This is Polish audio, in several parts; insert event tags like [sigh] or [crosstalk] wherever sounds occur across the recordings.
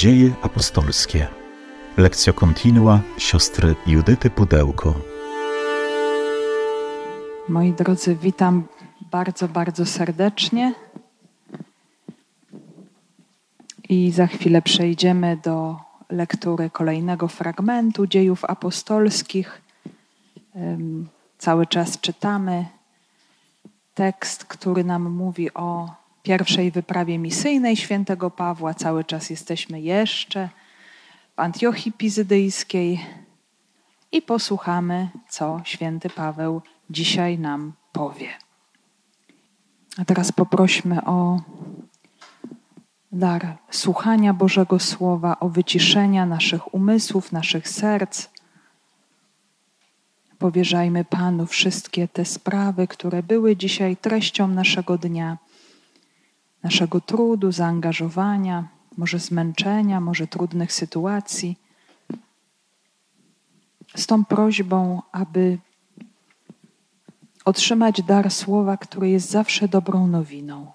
Dzieje apostolskie. Lekcja kontinua siostry Judyty Pudełko. Moi drodzy, witam bardzo, bardzo serdecznie. I za chwilę przejdziemy do lektury kolejnego fragmentu dziejów apostolskich. Cały czas czytamy tekst, który nam mówi o pierwszej wyprawie misyjnej świętego Pawła. Cały czas jesteśmy jeszcze w Antiochii Pizydyjskiej i posłuchamy, co święty Paweł dzisiaj nam powie. A teraz poprośmy o dar słuchania Bożego Słowa, o wyciszenia naszych umysłów, naszych serc. Powierzajmy Panu wszystkie te sprawy, które były dzisiaj treścią naszego dnia, naszego trudu, zaangażowania, może zmęczenia, może trudnych sytuacji. Z tą prośbą, aby otrzymać dar słowa, który jest zawsze dobrą nowiną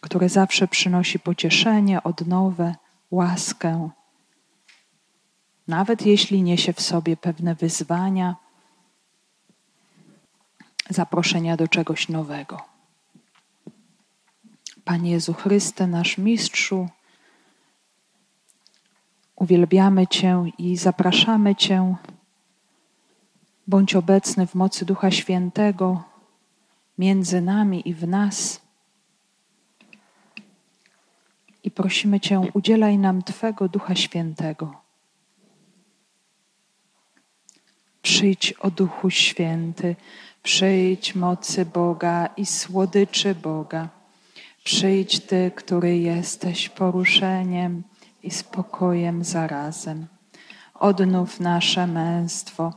które zawsze przynosi pocieszenie, odnowę, łaskę, nawet jeśli niesie w sobie pewne wyzwania, zaproszenia do czegoś nowego. Panie Jezu Chryste, nasz Mistrzu, uwielbiamy Cię i zapraszamy Cię. Bądź obecny w mocy Ducha Świętego między nami i w nas i prosimy Cię, udzielaj nam Twego Ducha Świętego. Przyjdź o Duchu Święty, przyjdź mocy Boga i słodyczy Boga. Przyjdź Ty, który jesteś poruszeniem i spokojem zarazem. Odnów nasze męstwo,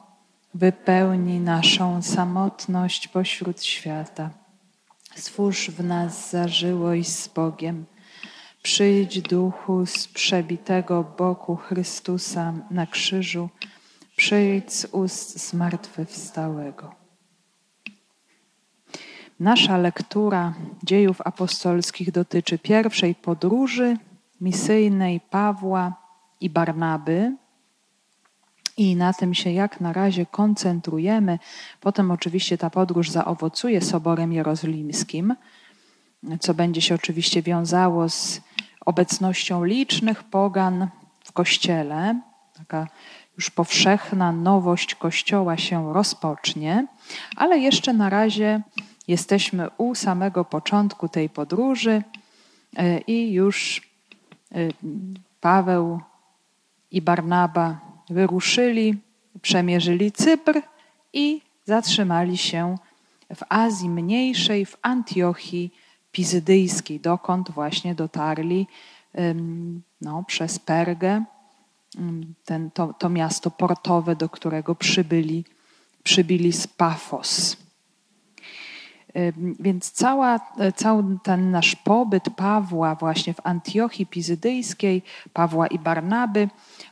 wypełnij naszą samotność pośród świata. Stwórz w nas zażyłość z Bogiem Przyjdź duchu z przebitego boku Chrystusa na krzyżu, przyjdź z ust zmartwychwstałego. Nasza lektura dziejów apostolskich dotyczy pierwszej podróży misyjnej Pawła i Barnaby. I na tym się jak na razie koncentrujemy. Potem oczywiście ta podróż zaowocuje Soborem Jerozolimskim, co będzie się oczywiście wiązało z obecnością licznych pogan w kościele, taka już powszechna nowość kościoła się rozpocznie, ale jeszcze na razie jesteśmy u samego początku tej podróży e, i już e, Paweł i Barnaba wyruszyli, przemierzyli Cypr i zatrzymali się w Azji Mniejszej, w Antiochii pizydyjskiej, dokąd właśnie dotarli no, przez Pergę, ten, to, to miasto portowe, do którego przybyli, przybyli z Pafos. Więc cała, cały ten nasz pobyt Pawła właśnie w Antiochii Pizydyjskiej, Pawła i Barnaby,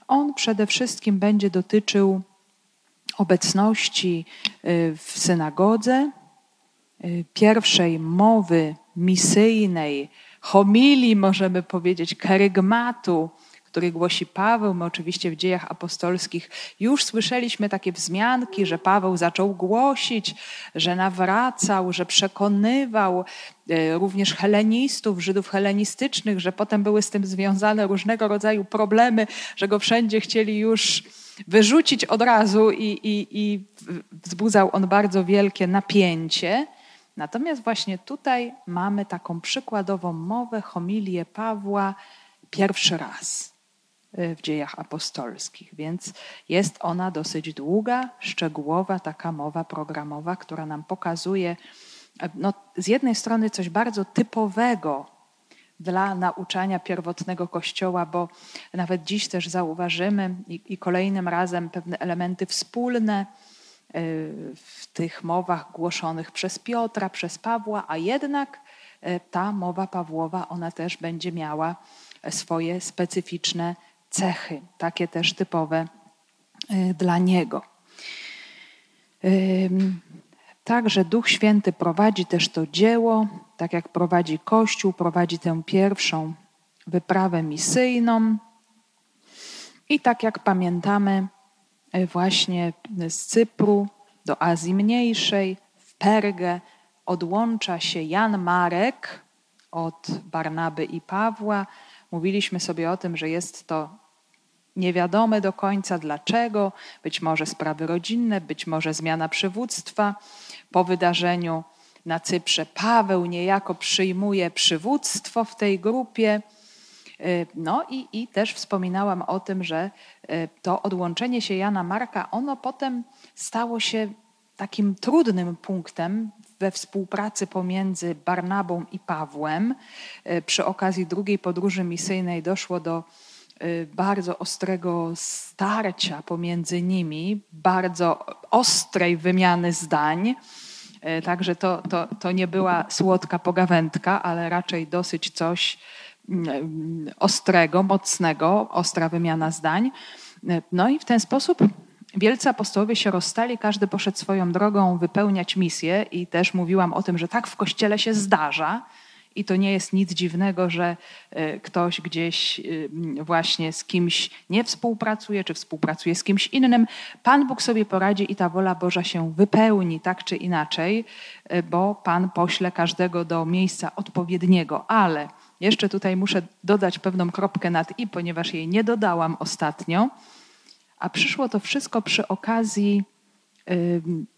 on przede wszystkim będzie dotyczył obecności y, w synagodze, y, pierwszej mowy misyjnej, homilii, możemy powiedzieć, karygmatu, który głosi Paweł. My oczywiście w dziejach apostolskich już słyszeliśmy takie wzmianki, że Paweł zaczął głosić, że nawracał, że przekonywał e, również helenistów, Żydów helenistycznych, że potem były z tym związane różnego rodzaju problemy, że go wszędzie chcieli już wyrzucić od razu i, i, i wzbudzał on bardzo wielkie napięcie. Natomiast właśnie tutaj mamy taką przykładową mowę, homilię Pawła pierwszy raz w dziejach apostolskich, więc jest ona dosyć długa, szczegółowa, taka mowa programowa, która nam pokazuje no, z jednej strony coś bardzo typowego dla nauczania pierwotnego Kościoła, bo nawet dziś też zauważymy i, i kolejnym razem pewne elementy wspólne, w tych mowach głoszonych przez Piotra, przez Pawła, a jednak e, ta mowa Pawłowa, ona też będzie miała swoje specyficzne cechy, takie też typowe e, dla niego. Także Duch Święty prowadzi też to dzieło, tak jak prowadzi Kościół, prowadzi tę pierwszą wyprawę misyjną. I tak jak pamiętamy, e, właśnie z Cypru do Azji Mniejszej, w Pergę odłącza się Jan Marek od Barnaby i Pawła. Mówiliśmy sobie o tym, że jest to niewiadome do końca dlaczego, być może sprawy rodzinne, być może zmiana przywództwa. Po wydarzeniu na Cyprze Paweł niejako przyjmuje przywództwo w tej grupie. Y, no i, i też wspominałam o tym, że y, to odłączenie się Jana Marka, ono potem stało się takim trudnym punktem we współpracy pomiędzy Barnabą i Pawłem. Y, przy okazji drugiej podróży misyjnej doszło do bardzo ostrego starcia pomiędzy nimi, bardzo ostrej wymiany zdań. Także to, to, to nie była słodka pogawędka, ale raczej dosyć coś, Mm, ostrego, mocnego, ostra wymiana zdań. No i w ten sposób wielcy apostołowie się rozstali, każdy poszedł swoją drogą wypełniać misję i też mówiłam o tym, że tak w Kościele się zdarza i to nie jest nic dziwnego, że e, ktoś gdzieś e, właśnie z kimś nie współpracuje, czy współpracuje z kimś innym. Pan Bóg sobie poradzi i ta wola Boża się wypełni tak czy inaczej, e, bo Pan pośle każdego do miejsca odpowiedniego, ale jeszcze tutaj muszę dodać pewną kropkę nad i, ponieważ jej nie dodałam ostatnio. A przyszło to wszystko przy okazji y,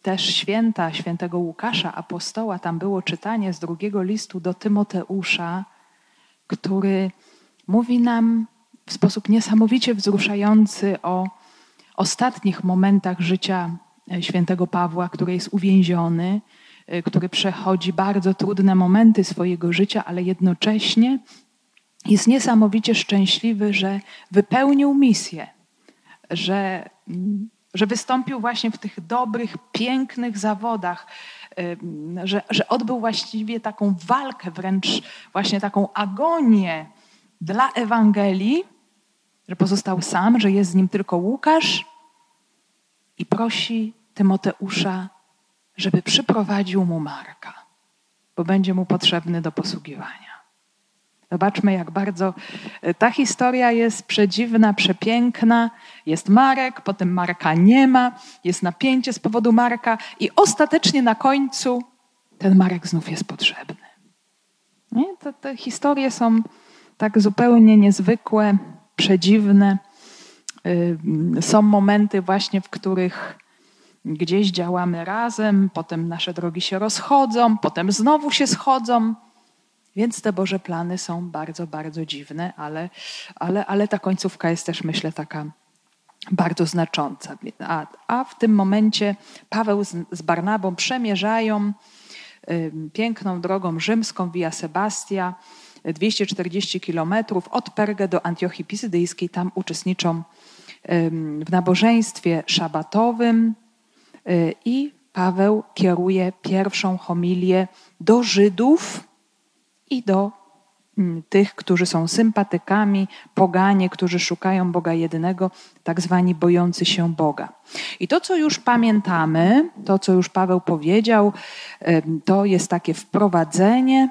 też święta świętego Łukasza, apostoła. Tam było czytanie z drugiego listu do Tymoteusza, który mówi nam w sposób niesamowicie wzruszający o ostatnich momentach życia e, świętego Pawła, który jest uwięziony Y, który przechodzi bardzo trudne momenty swojego życia, ale jednocześnie jest niesamowicie szczęśliwy, że wypełnił misję, że, mm, że wystąpił właśnie w tych dobrych, pięknych zawodach, że, że odbył właściwie taką walkę, wręcz właśnie taką agonię dla Ewangelii, że pozostał sam, że jest z nim tylko Łukasz i prosi Tymoteusza, żeby przyprowadził mu Marka, bo będzie mu potrzebny do posługiwania. Zobaczmy, jak bardzo e, ta historia jest przedziwna, przepiękna. Jest Marek, potem Marka nie ma, jest napięcie z powodu Marka, i ostatecznie na końcu ten Marek znów jest potrzebny. Nie? Te, te historie są tak zupełnie niezwykłe, przedziwne. Są momenty właśnie, w których Gdzieś działamy razem, potem nasze drogi się rozchodzą, potem znowu się schodzą. Więc te Boże plany są bardzo, bardzo dziwne, ale, ale, ale ta końcówka jest też, myślę, taka bardzo znacząca. A, a w tym momencie Paweł z, z Barnabą przemierzają y, piękną drogą rzymską Via Sebastia, 240 kilometrów od Pergę do Antiochii Pisydyjskiej. Tam uczestniczą y, w nabożeństwie szabatowym, Y, I Paweł kieruje pierwszą homilię do Żydów i do mm, tych, którzy są sympatykami, poganie, którzy szukają Boga jedynego, tak zwani bojący się Boga. I to, co już pamiętamy, to, co już Paweł powiedział, to jest takie wprowadzenie,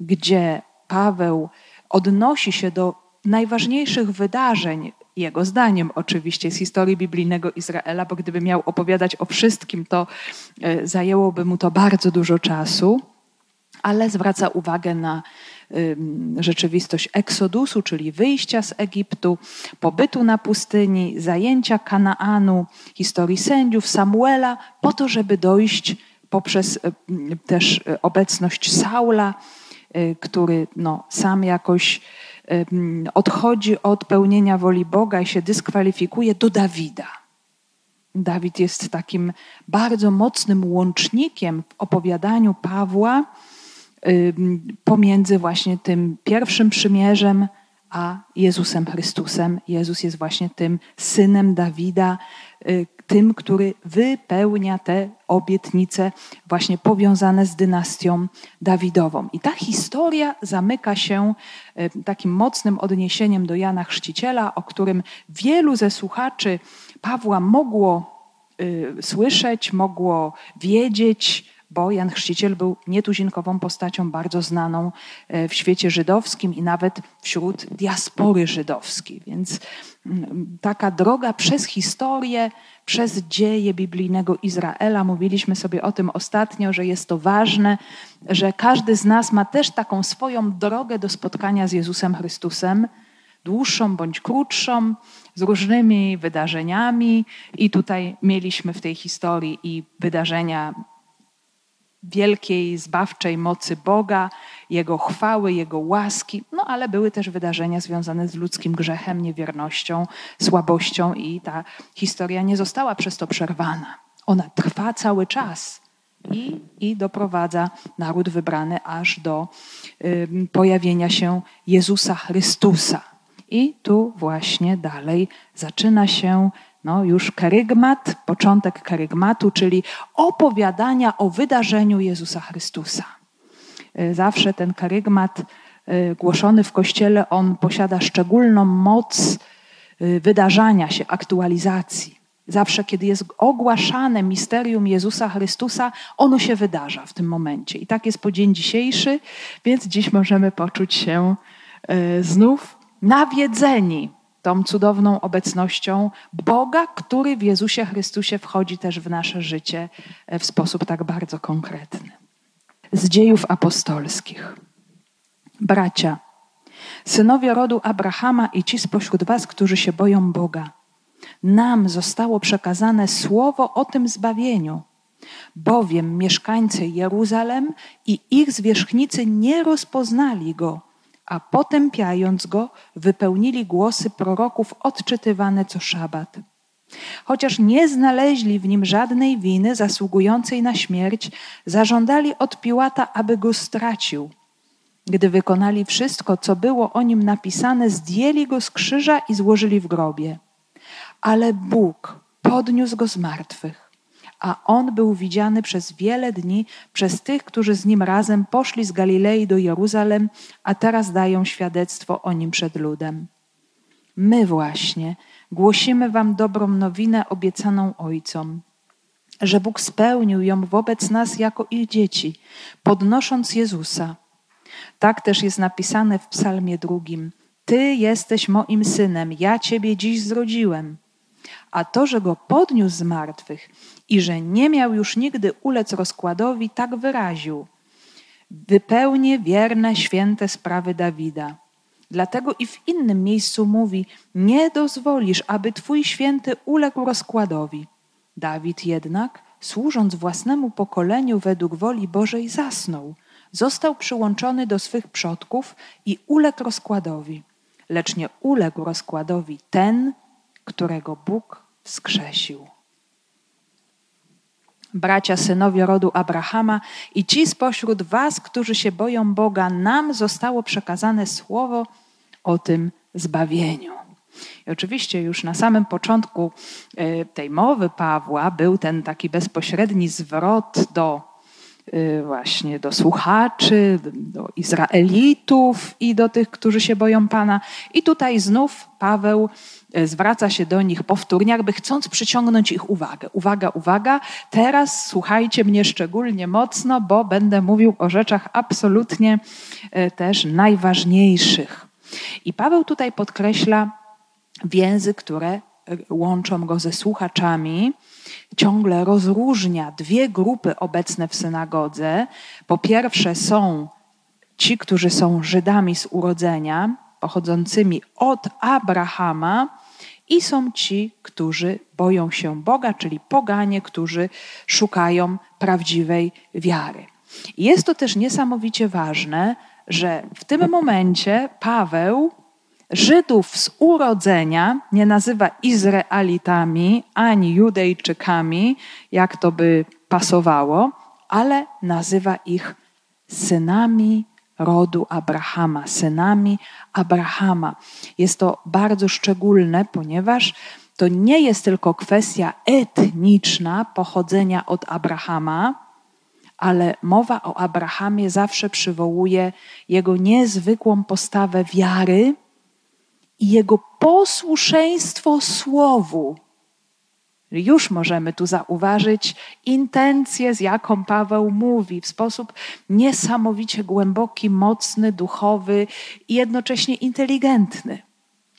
gdzie Paweł odnosi się do najważniejszych wydarzeń jego zdaniem oczywiście z historii biblijnego Izraela, bo gdyby miał opowiadać o wszystkim, to e, zajęłoby mu to bardzo dużo czasu, ale zwraca uwagę na rzeczywistość eksodusu, czyli wyjścia z Egiptu, pobytu na pustyni, zajęcia Kanaanu, historii sędziów, Samuela, po to, żeby dojść poprzez też e, obecność Saula, który no, sam jakoś odchodzi od pełnienia woli Boga i się dyskwalifikuje do Dawida. Dawid jest takim bardzo mocnym łącznikiem w opowiadaniu Pawła pomiędzy właśnie tym pierwszym przymierzem a Jezusem Chrystusem. Jezus jest właśnie tym synem Dawida, y, tym, który wypełnia te obietnice właśnie powiązane z dynastią Dawidową. I ta historia zamyka się e, takim mocnym odniesieniem do Jana Chrzciciela, o którym wielu ze słuchaczy Pawła mogło y, słyszeć, mogło wiedzieć, bo Jan Chrzciciel był nietuzinkową postacią bardzo znaną e, w świecie żydowskim i nawet wśród diaspory żydowskiej. Więc mm, taka droga przez historię, przez dzieje biblijnego Izraela, mówiliśmy sobie o tym ostatnio, że jest to ważne, że każdy z nas ma też taką swoją drogę do spotkania z Jezusem Chrystusem, dłuższą bądź krótszą, z różnymi wydarzeniami. I tutaj mieliśmy w tej historii i wydarzenia wielkiej, zbawczej mocy Boga, Jego chwały, Jego łaski, no ale były też wydarzenia związane z ludzkim grzechem, niewiernością, słabością i ta historia nie została przez to przerwana. Ona trwa cały czas i, i doprowadza naród wybrany aż do y, pojawienia się Jezusa Chrystusa. I tu właśnie dalej zaczyna się no już karygmat, początek karygmatu, czyli opowiadania o wydarzeniu Jezusa Chrystusa. Y, zawsze ten karygmat y, głoszony w kościele, on posiada szczególną moc y, wydarzania się, aktualizacji. Zawsze, kiedy jest ogłaszane misterium Jezusa Chrystusa, ono się wydarza w tym momencie. I tak jest po dzień dzisiejszy, więc dziś możemy poczuć się znów nawiedzeni tą cudowną obecnością Boga, który w Jezusie Chrystusie wchodzi też w nasze życie e, w sposób tak bardzo konkretny. Z dziejów apostolskich. Bracia, synowie rodu Abrahama i ci spośród was, którzy się boją Boga, nam zostało przekazane słowo o tym zbawieniu, bowiem mieszkańcy Jeruzalem i ich zwierzchnicy nie rozpoznali go a potępiając go, wypełnili głosy proroków odczytywane co szabat. Chociaż nie znaleźli w nim żadnej winy zasługującej na śmierć, zażądali od Piłata, aby go stracił. Gdy wykonali wszystko, co było o nim napisane, zdjęli go z krzyża i złożyli w grobie. Ale Bóg podniósł go z martwych a on był widziany przez wiele dni przez tych, którzy z nim razem poszli z Galilei do Jeruzalem, a teraz dają świadectwo o nim przed ludem. My właśnie głosimy wam dobrą nowinę obiecaną ojcom, że Bóg spełnił ją wobec nas jako ich dzieci, podnosząc Jezusa. Tak też jest napisane w Psalmie drugim. Ty jesteś moim synem, ja ciebie dziś zrodziłem. A to, że go podniósł z martwych i że nie miał już nigdy ulec rozkładowi, tak wyraził. Wypełnię wierne, święte sprawy Dawida. Dlatego i w innym miejscu mówi: Nie dozwolisz, aby twój święty uległ rozkładowi. Dawid jednak, służąc własnemu pokoleniu według woli Bożej, zasnął. Został przyłączony do swych przodków i uległ rozkładowi. Lecz nie uległ rozkładowi ten, którego Bóg wskrzesił bracia, synowie rodu Abrahama i ci spośród was, którzy się boją Boga, nam zostało przekazane słowo o tym zbawieniu. I oczywiście już na samym początku e, tej mowy Pawła był ten taki bezpośredni zwrot do e, właśnie do słuchaczy, do Izraelitów i do tych, którzy się boją Pana. I tutaj znów Paweł zwraca się do nich powtórnie, jakby chcąc przyciągnąć ich uwagę. Uwaga, uwaga, teraz słuchajcie mnie szczególnie mocno, bo będę mówił o rzeczach absolutnie e, też najważniejszych. I Paweł tutaj podkreśla więzy, które e, łączą go ze słuchaczami, ciągle rozróżnia dwie grupy obecne w synagodze. Po pierwsze są ci, którzy są Żydami z urodzenia, pochodzącymi od Abrahama, i są ci, którzy boją się Boga, czyli poganie, którzy szukają prawdziwej wiary. Jest to też niesamowicie ważne, że w tym momencie Paweł Żydów z urodzenia nie nazywa Izraelitami ani Judejczykami, jak to by pasowało, ale nazywa ich synami rodu Abrahama, synami Abrahama. Jest to bardzo szczególne, ponieważ to nie jest tylko kwestia etniczna pochodzenia od Abrahama, ale mowa o Abrahamie zawsze przywołuje jego niezwykłą postawę wiary i jego posłuszeństwo słowu. Już możemy tu zauważyć intencję, z jaką Paweł mówi, w sposób niesamowicie głęboki, mocny, duchowy i jednocześnie inteligentny.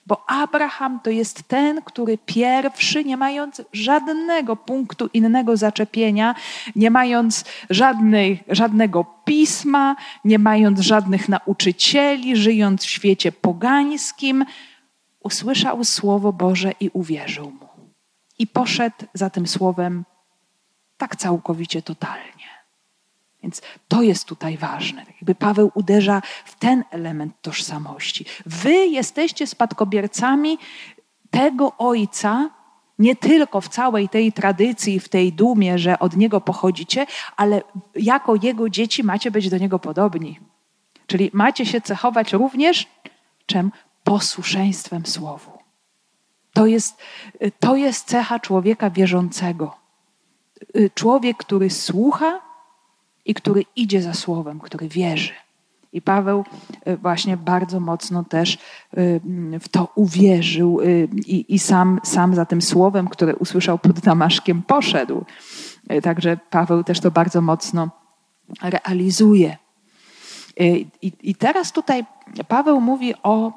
Bo Abraham to jest ten, który pierwszy, nie mając żadnego punktu innego zaczepienia, nie mając żadnej, żadnego pisma, nie mając żadnych nauczycieli, żyjąc w świecie pogańskim, usłyszał Słowo Boże i uwierzył mu. I poszedł za tym Słowem tak całkowicie totalnie. Więc to jest tutaj ważne. Tak jakby Paweł uderza w ten element tożsamości. Wy jesteście spadkobiercami tego ojca, nie tylko w całej tej tradycji, w tej dumie, że od niego pochodzicie, ale jako jego dzieci macie być do niego podobni. Czyli macie się cechować również czym? Posłuszeństwem słowu. To jest, to jest cecha człowieka wierzącego. Człowiek, który słucha, i który idzie za słowem, który wierzy. I Paweł y, właśnie bardzo mocno też y, w to uwierzył y, i, i sam, sam za tym słowem, które usłyszał pod Damaszkiem, poszedł. Także Paweł też to bardzo mocno realizuje. I, I teraz tutaj Paweł mówi o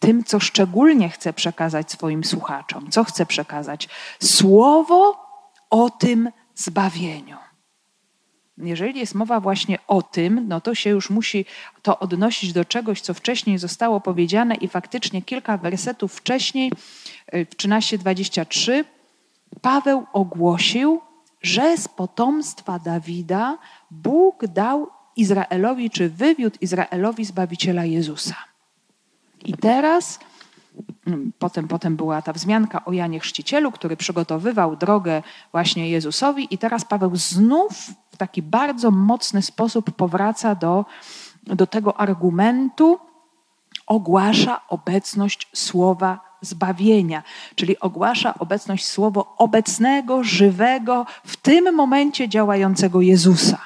tym, co szczególnie chce przekazać swoim słuchaczom. Co chce przekazać? Słowo o tym zbawieniu jeżeli jest mowa właśnie o tym, no to się już musi to odnosić do czegoś, co wcześniej zostało powiedziane i faktycznie kilka wersetów wcześniej, y, w 13:23, Paweł ogłosił, że z potomstwa Dawida Bóg dał Izraelowi, czy wywiódł Izraelowi Zbawiciela Jezusa. I teraz Mm, potem, potem była ta wzmianka o Janie Chrzcicielu, który przygotowywał drogę właśnie Jezusowi, i teraz Paweł znów w taki bardzo mocny sposób powraca do, do tego argumentu, ogłasza obecność słowa zbawienia, czyli ogłasza obecność słowo obecnego, żywego, w tym momencie działającego Jezusa.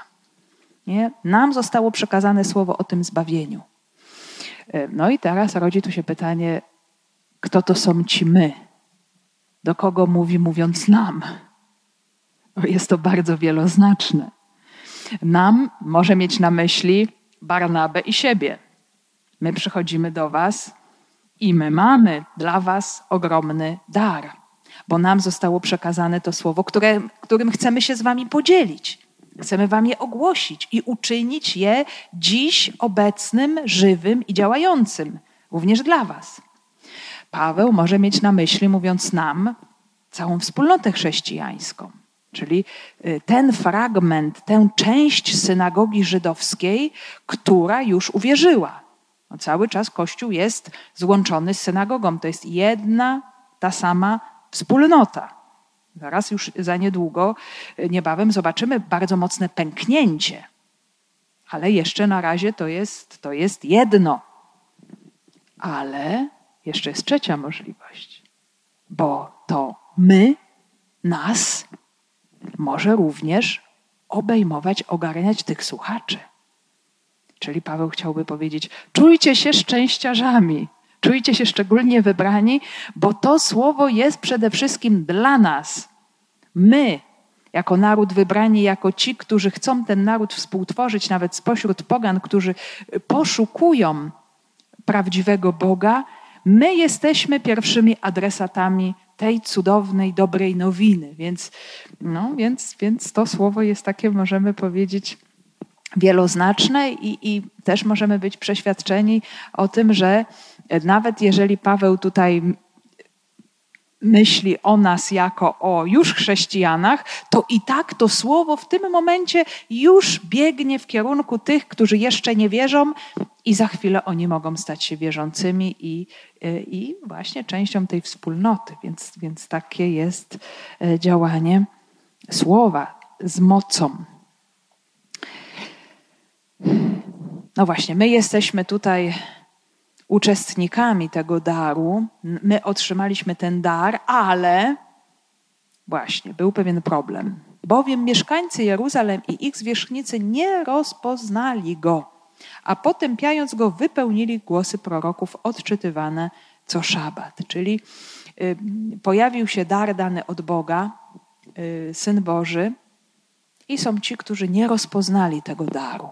Nie? Nam zostało przekazane słowo o tym zbawieniu. E, no i teraz rodzi tu się pytanie, kto to są ci my? Do kogo mówi, mówiąc nam? Jest to bardzo wieloznaczne. Nam może mieć na myśli Barnabę i siebie. My przychodzimy do Was i my mamy dla Was ogromny dar, bo nam zostało przekazane to słowo, które, którym chcemy się z Wami podzielić. Chcemy Wam je ogłosić i uczynić je dziś obecnym, żywym i działającym, również dla Was. Paweł może mieć na myśli, mówiąc nam, całą wspólnotę chrześcijańską. Czyli y, ten fragment, tę część synagogi żydowskiej, która już uwierzyła. No cały czas Kościół jest złączony z synagogą. To jest jedna, ta sama wspólnota. Zaraz już za niedługo, y, niebawem zobaczymy bardzo mocne pęknięcie. Ale jeszcze na razie to jest, to jest jedno. Ale jeszcze jest trzecia możliwość, bo to my, nas, może również obejmować, ogarniać tych słuchaczy. Czyli Paweł chciałby powiedzieć: czujcie się szczęściarzami, czujcie się szczególnie wybrani, bo to słowo jest przede wszystkim dla nas. My, jako naród wybrani, jako ci, którzy chcą ten naród współtworzyć, nawet spośród pogan, którzy poszukują prawdziwego Boga, My jesteśmy pierwszymi adresatami tej cudownej, dobrej nowiny. Więc, no, więc, więc to słowo jest takie, możemy powiedzieć, wieloznaczne i, i też możemy być przeświadczeni o tym, że nawet jeżeli Paweł tutaj myśli o nas jako o już chrześcijanach, to i tak to słowo w tym momencie już biegnie w kierunku tych, którzy jeszcze nie wierzą, i za chwilę oni mogą stać się wierzącymi i, i właśnie częścią tej wspólnoty. Więc, więc takie jest e, działanie słowa z mocą. No właśnie, my jesteśmy tutaj uczestnikami tego daru. My otrzymaliśmy ten dar, ale właśnie był pewien problem. Bowiem mieszkańcy Jeruzalem i ich zwierzchnicy nie rozpoznali go, a potępiając go, wypełnili głosy proroków odczytywane co szabat. Czyli pojawił się dar dany od Boga, Syn Boży, i są ci, którzy nie rozpoznali tego daru.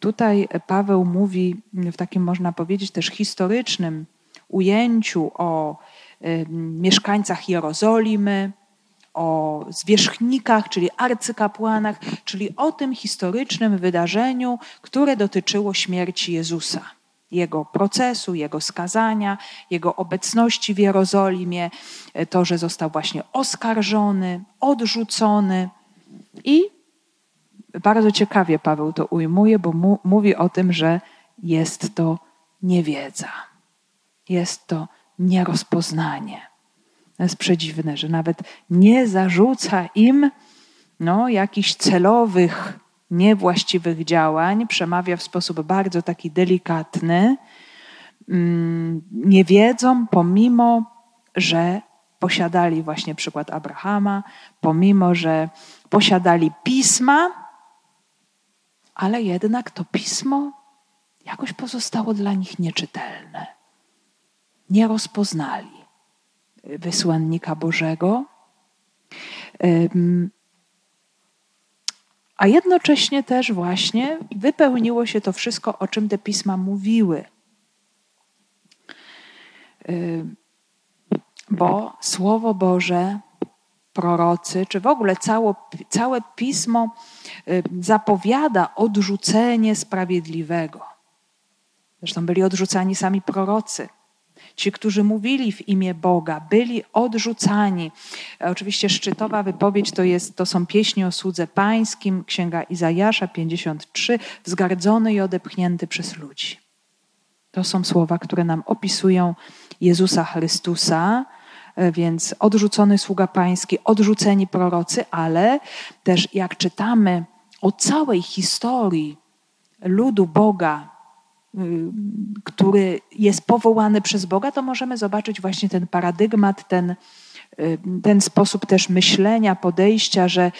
Tutaj Paweł mówi w takim, można powiedzieć, też historycznym ujęciu o mieszkańcach Jerozolimy, o zwierzchnikach, czyli arcykapłanach, czyli o tym historycznym wydarzeniu, które dotyczyło śmierci Jezusa, jego procesu, jego skazania, jego obecności w Jerozolimie, to, że został właśnie oskarżony, odrzucony. I bardzo ciekawie Paweł to ujmuje, bo mu, mówi o tym, że jest to niewiedza, jest to nierozpoznanie. To jest przedziwne, że nawet nie zarzuca im no, jakichś celowych, niewłaściwych działań, przemawia w sposób bardzo taki delikatny. Mm, nie wiedzą, pomimo że posiadali właśnie przykład Abrahama, pomimo że posiadali pisma, ale jednak to pismo jakoś pozostało dla nich nieczytelne. Nie rozpoznali wysłannika Bożego. A jednocześnie też właśnie wypełniło się to wszystko, o czym te pisma mówiły. Bo Słowo Boże, prorocy, czy w ogóle całe, całe pismo zapowiada odrzucenie sprawiedliwego. Zresztą byli odrzucani sami prorocy. Ci, którzy mówili w imię Boga, byli odrzucani. Oczywiście szczytowa wypowiedź to, jest, to są pieśni o słudze pańskim, księga Izajasza 53, wzgardzony i odepchnięty przez ludzi. To są słowa, które nam opisują Jezusa Chrystusa, więc odrzucony sługa pański, odrzuceni prorocy, ale też jak czytamy o całej historii ludu Boga, Y, który jest powołany przez Boga, to możemy zobaczyć właśnie ten paradygmat, ten, ten sposób też myślenia, podejścia, że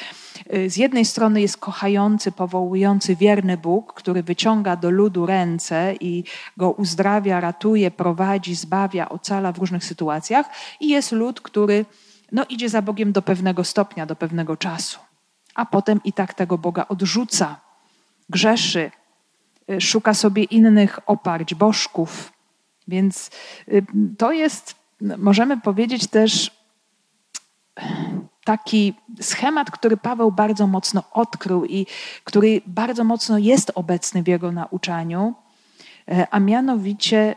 y, z jednej strony jest kochający, powołujący, wierny Bóg, który wyciąga do ludu ręce i go uzdrawia, ratuje, prowadzi, zbawia, ocala w różnych sytuacjach, i jest lud, który no, idzie za Bogiem do pewnego stopnia, do pewnego czasu, a potem i tak tego Boga odrzuca, grzeszy, Y, szuka sobie innych oparć, bożków. Więc y, to jest, możemy powiedzieć też, taki schemat, który Paweł bardzo mocno odkrył i który bardzo mocno jest obecny w jego nauczaniu, e, a mianowicie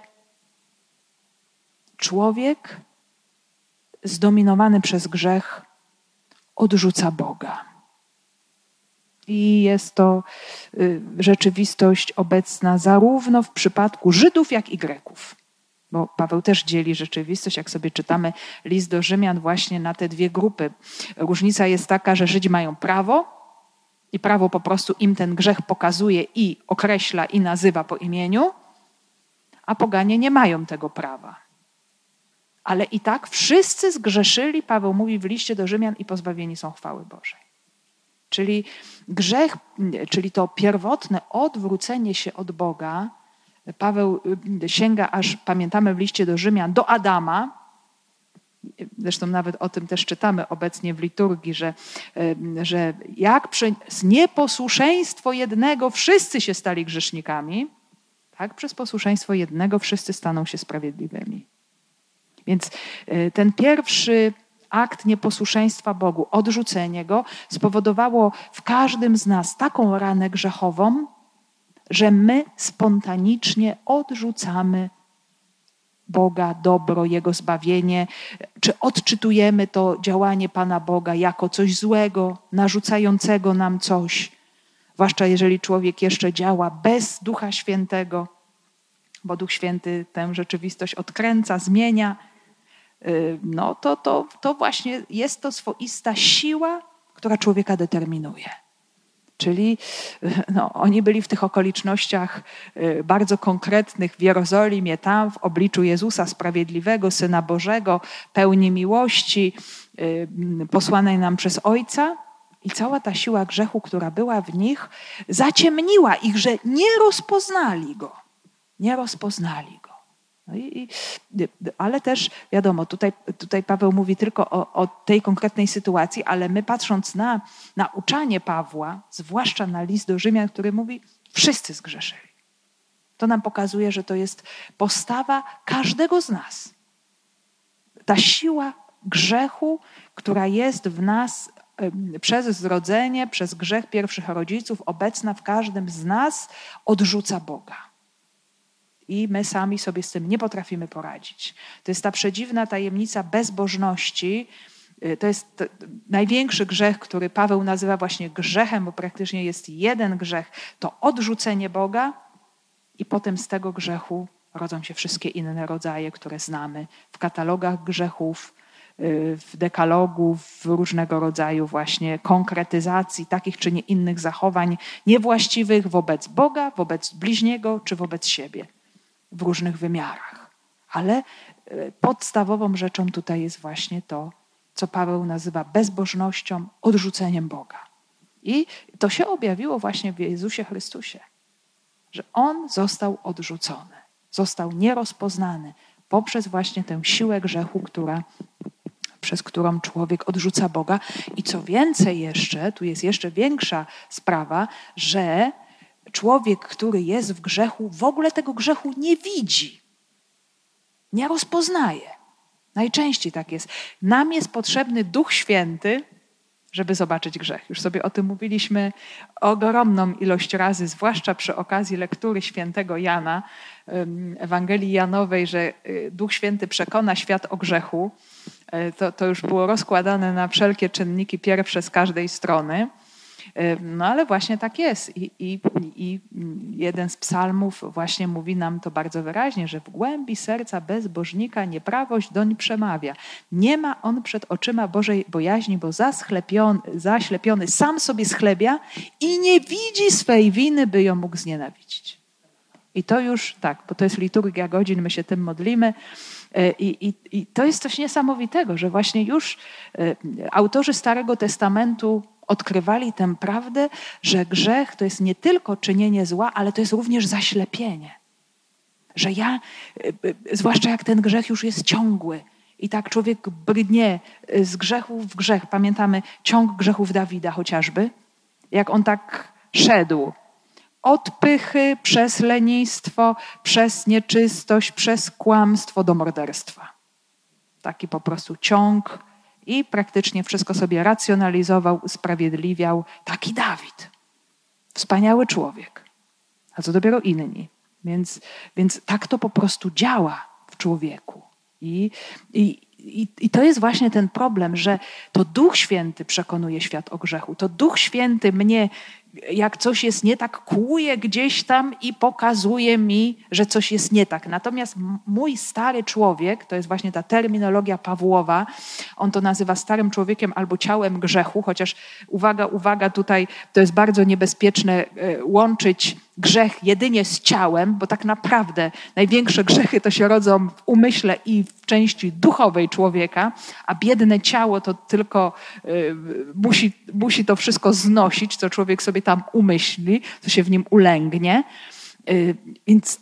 człowiek zdominowany przez grzech odrzuca Boga. I jest to y, rzeczywistość obecna zarówno w przypadku Żydów, jak i Greków. Bo Paweł też dzieli rzeczywistość, jak sobie czytamy list do Rzymian, właśnie na te dwie grupy. Różnica jest taka, że Żydzi mają prawo i prawo po prostu im ten grzech pokazuje i określa i nazywa po imieniu, a poganie nie mają tego prawa. Ale i tak wszyscy zgrzeszyli, Paweł mówi w liście do Rzymian, i pozbawieni są chwały Bożej. Czyli grzech, czyli to pierwotne odwrócenie się od Boga, Paweł y, sięga aż, pamiętamy w liście do Rzymian, do Adama. Zresztą nawet o tym też czytamy obecnie w liturgii, że, że jak przez nieposłuszeństwo jednego wszyscy się stali grzesznikami, tak przez posłuszeństwo jednego wszyscy staną się sprawiedliwymi. Więc y, ten pierwszy akt nieposłuszeństwa Bogu, odrzucenie Go, spowodowało w każdym z nas taką ranę grzechową, że my spontanicznie odrzucamy Boga, dobro, Jego zbawienie, czy odczytujemy to działanie Pana Boga jako coś złego, narzucającego nam coś, zwłaszcza jeżeli człowiek jeszcze działa bez Ducha Świętego, bo Duch Święty tę rzeczywistość odkręca, zmienia Y, no to, to, to właśnie jest to swoista siła, która człowieka determinuje. Czyli y, [laughs] no, oni byli w tych okolicznościach y, bardzo konkretnych w Jerozolimie, tam w obliczu Jezusa Sprawiedliwego, Syna Bożego, pełni miłości, posłanej nam przez Ojca. I cała ta siła grzechu, która była w nich, zaciemniła ich, że nie rozpoznali go. Nie rozpoznali. No i, i, ale też wiadomo, tutaj, tutaj Paweł mówi tylko o, o, tej konkretnej sytuacji, ale my patrząc na nauczanie Pawła, zwłaszcza na list do Rzymian, który mówi, wszyscy zgrzeszyli. To nam pokazuje, że to jest postawa każdego z nas. Ta siła grzechu, która jest w nas przez zrodzenie, przez grzech pierwszych rodziców, obecna w każdym z nas, odrzuca Boga. I my sami sobie z tym nie potrafimy poradzić. To jest ta przedziwna tajemnica bezbożności. Y, to jest największy grzech, który Paweł nazywa właśnie grzechem, bo praktycznie jest jeden grzech. To odrzucenie Boga, i potem z tego grzechu rodzą się wszystkie inne rodzaje, które znamy w katalogach grzechów, y, w dekalogu, w różnego rodzaju właśnie konkretyzacji takich czy nie innych zachowań niewłaściwych wobec Boga, wobec bliźniego czy wobec siebie w różnych wymiarach. Ale y, podstawową rzeczą tutaj jest właśnie to, co Paweł nazywa bezbożnością, odrzuceniem Boga. I to się objawiło właśnie w Jezusie Chrystusie że on został odrzucony, został nierozpoznany poprzez właśnie tę siłę grzechu, która, przez którą człowiek odrzuca Boga. I co więcej jeszcze, tu jest jeszcze większa sprawa, że człowiek, który jest w grzechu, w ogóle tego grzechu nie widzi, nie rozpoznaje. Najczęściej tak jest. Nam jest potrzebny Duch Święty, żeby zobaczyć grzech. Już sobie o tym mówiliśmy ogromną ilość razy, zwłaszcza przy okazji lektury świętego Jana, Ewangelii Janowej, że y, Duch Święty przekona świat o grzechu. E, to, to już było rozkładane na wszelkie czynniki pierwsze z każdej strony. No ale właśnie tak jest. I, i, I, jeden z psalmów właśnie mówi nam to bardzo wyraźnie, że w głębi serca bezbożnika nieprawość doń przemawia. Nie ma on przed oczyma Bożej bojaźni, bo zaślepiony, zaślepiony sam sobie schlebia i nie widzi swej winy, by ją mógł znienawidzić. I to już tak, bo to jest liturgia godzin, my się tym modlimy. E, I, i, I, to jest coś niesamowitego, że właśnie już e, autorzy Starego Testamentu odkrywali tę prawdę, że grzech to jest nie tylko czynienie zła, ale to jest również zaślepienie. Że ja, y, y, zwłaszcza jak ten grzech już jest ciągły, i tak człowiek brydnie y, z grzechu w grzech. Pamiętamy ciąg grzechów Dawida chociażby, jak on tak szedł. Od pychy przez lenistwo, przez nieczystość, przez kłamstwo do morderstwa. Taki po prostu ciąg i praktycznie wszystko sobie racjonalizował, usprawiedliwiał. Taki Dawid. Wspaniały człowiek. A co dopiero inni. Więc, więc tak to po prostu działa w człowieku. I, i, i, I to jest właśnie ten problem, że to Duch Święty przekonuje świat o grzechu. To Duch Święty mnie jak coś jest nie tak, kłuje gdzieś tam i pokazuje mi, że coś jest nie tak. Natomiast mój stary człowiek, to jest właśnie ta terminologia Pawłowa, on to nazywa starym człowiekiem albo ciałem grzechu, chociaż uwaga, uwaga, tutaj to jest bardzo niebezpieczne e, łączyć grzech jedynie z ciałem, bo tak naprawdę największe grzechy to się rodzą w umyśle i w części duchowej człowieka, a biedne ciało to tylko y, musi, musi to wszystko znosić, co człowiek sobie tam umyśli, co się w nim ulęgnie. Y, więc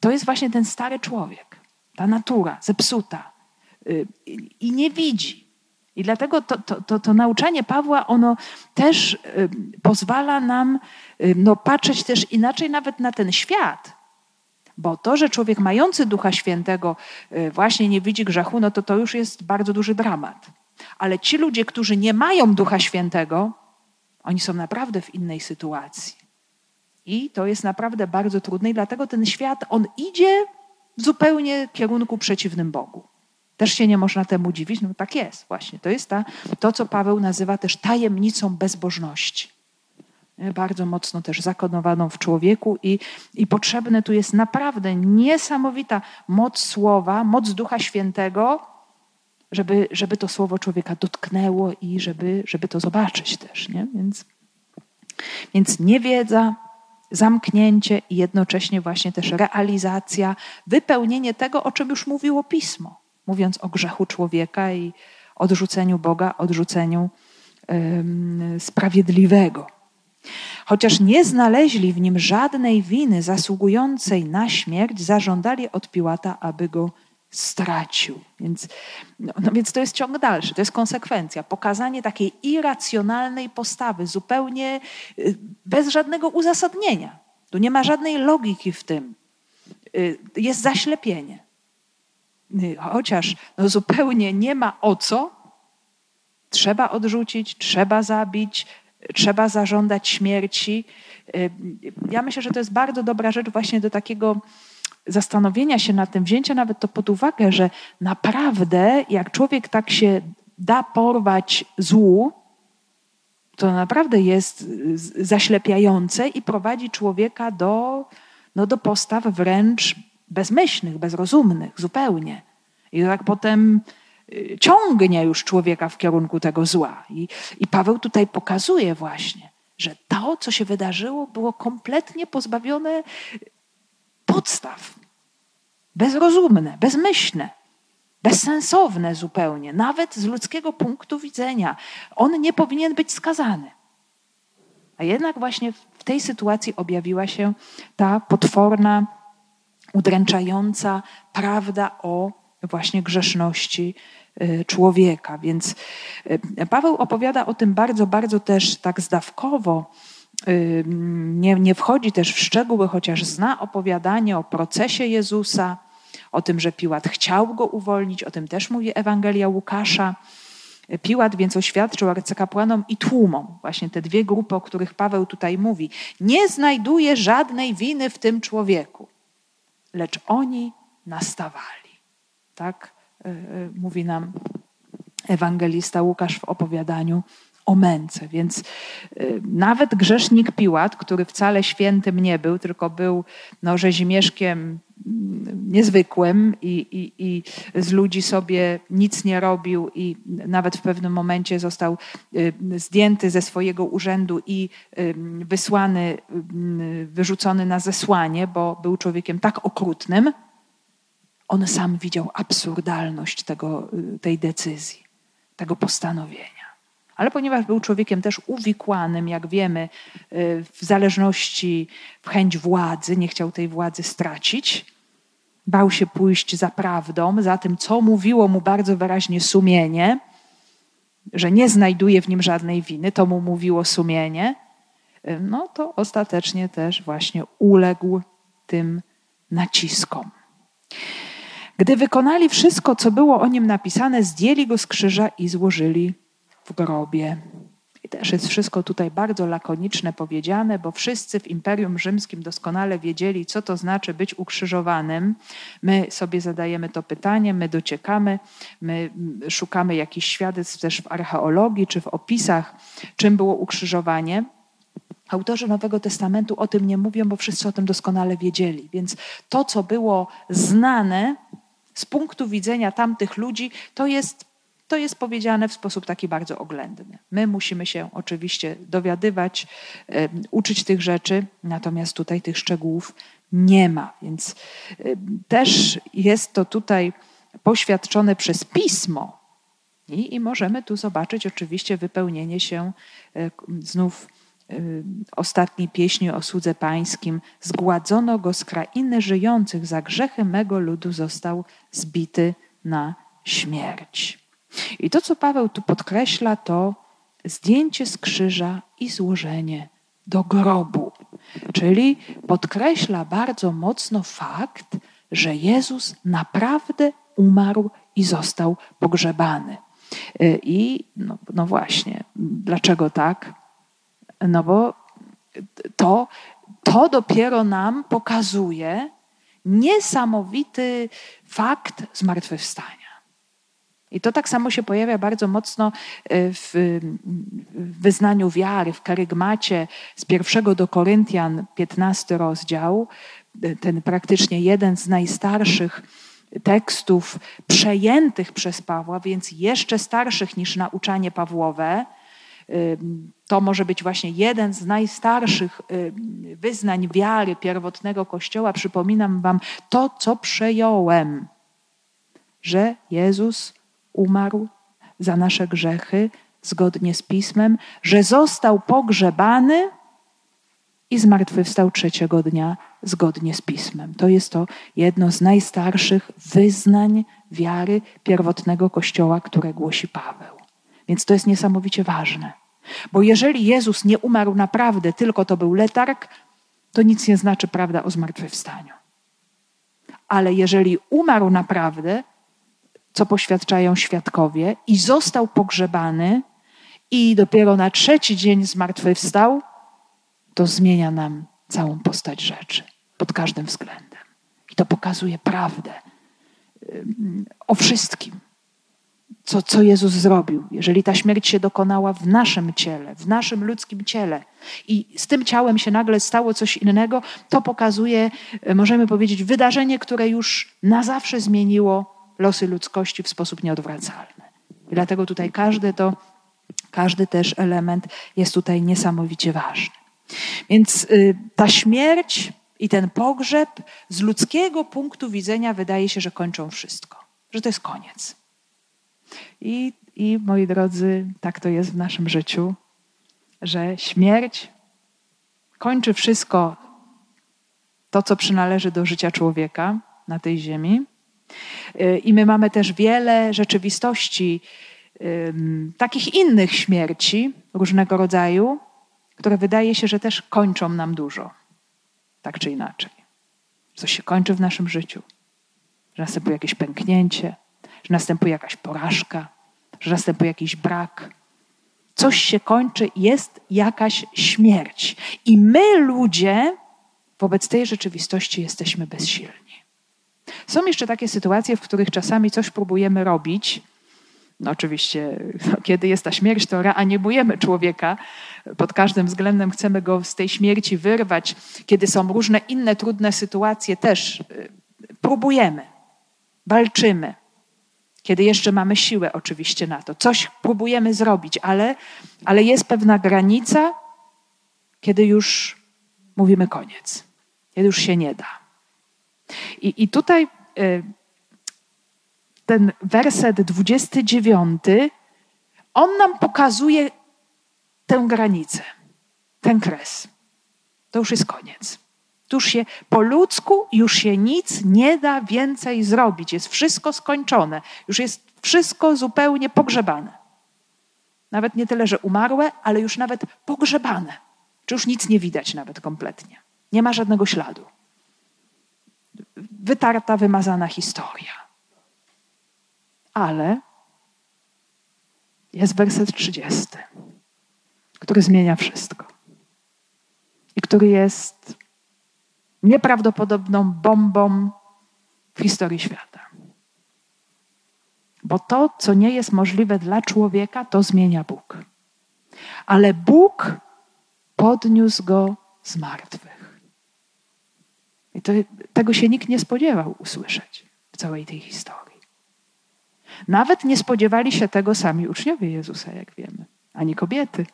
to jest właśnie ten stary człowiek, ta natura zepsuta y, i nie widzi. I dlatego to, to, to, to nauczanie Pawła, ono też pozwala nam no, patrzeć też inaczej nawet na ten świat. Bo to, że człowiek mający Ducha Świętego właśnie nie widzi grzechu, no to to już jest bardzo duży dramat. Ale ci ludzie, którzy nie mają Ducha Świętego, oni są naprawdę w innej sytuacji. I to jest naprawdę bardzo trudne, i dlatego ten świat, on idzie w zupełnie kierunku przeciwnym Bogu. Też się nie można temu dziwić, no tak jest właśnie. To jest ta, to, co Paweł nazywa też tajemnicą bezbożności. Bardzo mocno też zakodowaną w człowieku i, i potrzebne tu jest naprawdę niesamowita moc słowa, moc Ducha Świętego, żeby, żeby to słowo człowieka dotknęło i żeby, żeby to zobaczyć też. Nie? Więc, więc niewiedza, zamknięcie i jednocześnie właśnie też realizacja, wypełnienie tego, o czym już mówiło Pismo, mówiąc o grzechu człowieka i odrzuceniu Boga, odrzuceniu sprawiedliwego. Chociaż nie znaleźli w nim żadnej winy zasługującej na śmierć, zażądali od Piłata, aby go stracił. Więc, no, no więc to jest ciąg dalszy, to jest konsekwencja. Pokazanie takiej irracjonalnej postawy, zupełnie y, bez żadnego uzasadnienia. Tu nie ma żadnej logiki w tym. Y, jest zaślepienie. Y, chociaż no zupełnie nie ma o co, trzeba odrzucić, trzeba zabić, trzeba zażądać śmierci. Ja myślę, że to jest bardzo dobra rzecz właśnie do takiego zastanowienia się nad tym, wzięcia nawet to pod uwagę, że naprawdę jak człowiek tak się da porwać złu, to naprawdę jest zaślepiające i prowadzi człowieka do, no do postaw wręcz bezmyślnych, bezrozumnych zupełnie. I tak potem y, ciągnie już człowieka w kierunku tego zła. I, I Paweł tutaj pokazuje właśnie, że to, co się wydarzyło, było kompletnie pozbawione podstaw. Bezrozumne, bezmyślne, bezsensowne zupełnie, nawet z ludzkiego punktu widzenia. On nie powinien być skazany. A jednak właśnie w tej sytuacji objawiła się ta potworna, udręczająca prawda o właśnie grzeszności y, człowieka. Więc y, Paweł opowiada o tym bardzo, bardzo też tak zdawkowo, nie, nie wchodzi też w szczegóły, chociaż zna opowiadanie o procesie Jezusa, o tym, że Piłat chciał go uwolnić, o tym też mówi Ewangelia Łukasza. Piłat więc oświadczył arcykapłanom i tłumom, właśnie te dwie grupy, o których Paweł tutaj mówi, nie znajduje żadnej winy w tym człowieku, lecz oni nastawali. Tak y, y, mówi nam ewangelista Łukasz w opowiadaniu o męce. Więc y, nawet grzesznik Piłat, który wcale świętym nie był, tylko był no, rzezimieszkiem mm, niezwykłym i, i, i z ludzi sobie nic nie robił i nawet w pewnym momencie został y, zdjęty ze swojego urzędu i y, wysłany, wyrzucony na zesłanie, bo był człowiekiem tak okrutnym, on sam widział absurdalność tego, tej decyzji, tego postanowienia ale ponieważ był człowiekiem też uwikłanym, jak wiemy, y, w zależności, w chęć władzy, nie chciał tej władzy stracić, bał się pójść za prawdą, za tym, co mówiło mu bardzo wyraźnie sumienie, że nie znajduje w nim żadnej winy, to mu mówiło sumienie, y, no to ostatecznie też właśnie uległ tym naciskom. Gdy wykonali wszystko, co było o nim napisane, zdjęli go z krzyża i złożyli w grobie. I też jest wszystko tutaj bardzo lakoniczne powiedziane, bo wszyscy w Imperium Rzymskim doskonale wiedzieli, co to znaczy być ukrzyżowanym. My sobie zadajemy to pytanie, my dociekamy, my szukamy jakichś świadectw też w archeologii czy w opisach, czym było ukrzyżowanie. Autorzy Nowego Testamentu o tym nie mówią, bo wszyscy o tym doskonale wiedzieli. Więc to, co było znane z punktu widzenia tamtych ludzi, to jest to jest powiedziane w sposób taki bardzo oględny. My musimy się oczywiście dowiadywać, uczyć tych rzeczy, natomiast tutaj tych szczegółów nie ma. Więc też jest to tutaj poświadczone przez pismo. I, I możemy tu zobaczyć oczywiście wypełnienie się e, znów ostatniej pieśni o słudze pańskim. Zgładzono go z krainy żyjących, za grzechy mego ludu został zbity na śmierć. I to, co Paweł tu podkreśla, to zdjęcie z krzyża i złożenie do grobu. Czyli podkreśla bardzo mocno fakt, że Jezus naprawdę umarł i został pogrzebany. Y, I no, no właśnie, dlaczego tak? No bo to, to dopiero nam pokazuje niesamowity fakt zmartwychwstania. I to tak samo się pojawia bardzo mocno e, w wyznaniu wiary, w karygmacie z pierwszego do Koryntian, 15 rozdział, e, ten praktycznie jeden z najstarszych tekstów przejętych przez Pawła, więc jeszcze starszych niż nauczanie Pawłowe. E, to może być właśnie jeden z najstarszych wyznań wiary pierwotnego Kościoła. Przypominam Wam to, co przejąłem, że Jezus umarł za nasze grzechy zgodnie z pismem, że został pogrzebany i zmartwychwstał trzeciego dnia zgodnie z Pismem. To jest to jedno z najstarszych wyznań wiary pierwotnego Kościoła, które głosi Paweł. Więc to jest niesamowicie ważne. Bo jeżeli Jezus nie umarł naprawdę, tylko to był letarg, to nic nie znaczy prawda o zmartwychwstaniu. Ale jeżeli umarł naprawdę, co poświadczają świadkowie, i został pogrzebany, i dopiero na trzeci dzień zmartwychwstał, to zmienia nam całą postać rzeczy pod każdym względem. I to pokazuje prawdę o wszystkim, co, co Jezus zrobił. Jeżeli ta śmierć się dokonała w naszym ciele, w naszym ludzkim ciele i z tym ciałem się nagle stało coś innego, to pokazuje, możemy powiedzieć, wydarzenie, które już na zawsze zmieniło losy ludzkości w sposób nieodwracalny. I dlatego tutaj każdy to, każdy też element jest tutaj niesamowicie ważny. Więc y, ta śmierć i ten pogrzeb z ludzkiego punktu widzenia wydaje się, że kończą wszystko, że to jest koniec. I, I moi drodzy, tak to jest w naszym życiu, że śmierć kończy wszystko to, co przynależy do życia człowieka na tej ziemi. Y, I my mamy też wiele rzeczywistości, takich innych śmierci różnego rodzaju, które wydaje się, że też kończą nam dużo, tak czy inaczej. Coś się kończy w naszym życiu, że następuje jakieś pęknięcie, że następuje jakaś porażka, że następuje jakiś brak. Coś się kończy, jest jakaś śmierć. I my, ludzie, wobec tej rzeczywistości jesteśmy bezsilni. Są jeszcze takie sytuacje, w których czasami coś próbujemy robić, no oczywiście, [laughs] no, kiedy jest ta śmierć, to reanimujemy człowieka. Pod każdym względem chcemy go z tej śmierci wyrwać. Kiedy są różne inne trudne sytuacje, też y, próbujemy, walczymy. Kiedy jeszcze mamy siłę, oczywiście, na to. Coś próbujemy zrobić, ale, ale jest pewna granica, kiedy już mówimy koniec, kiedy już się nie da. I, i tutaj. Y, ten werset 29, on nam pokazuje tę granicę, ten kres. To już jest koniec. Tu już się po ludzku już się nic nie da więcej zrobić. Jest wszystko skończone. Już jest wszystko zupełnie pogrzebane. Nawet nie tyle, że umarłe, ale już nawet pogrzebane. Czy już nic nie widać nawet kompletnie. Nie ma żadnego śladu. Wytarta, wymazana historia. Ale jest werset 30, który zmienia wszystko. I który jest nieprawdopodobną bombą w historii świata. Bo to, co nie jest możliwe dla człowieka, to zmienia Bóg. Ale Bóg podniósł go z martwych. I to, tego się nikt nie spodziewał usłyszeć w całej tej historii. Nawet nie spodziewali się tego sami uczniowie Jezusa, jak wiemy, ani kobiety.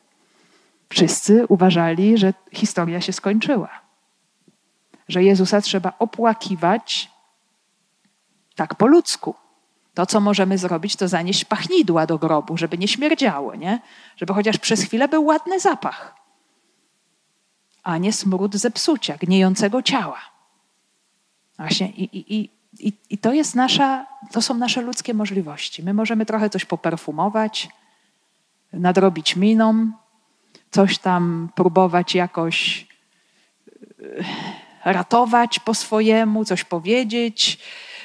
Wszyscy uważali, że historia się skończyła, że Jezusa trzeba opłakiwać tak po ludzku. To, co możemy zrobić, to zanieść pachnidła do grobu, żeby nie śmierdziało, nie? Żeby chociaż przez chwilę był ładny zapach, a nie smród zepsucia, gniejącego ciała. Właśnie i, i, i i, to jest nasza, to są nasze ludzkie możliwości. My możemy trochę coś poperfumować, nadrobić miną, coś tam próbować jakoś e, ratować po swojemu, coś powiedzieć,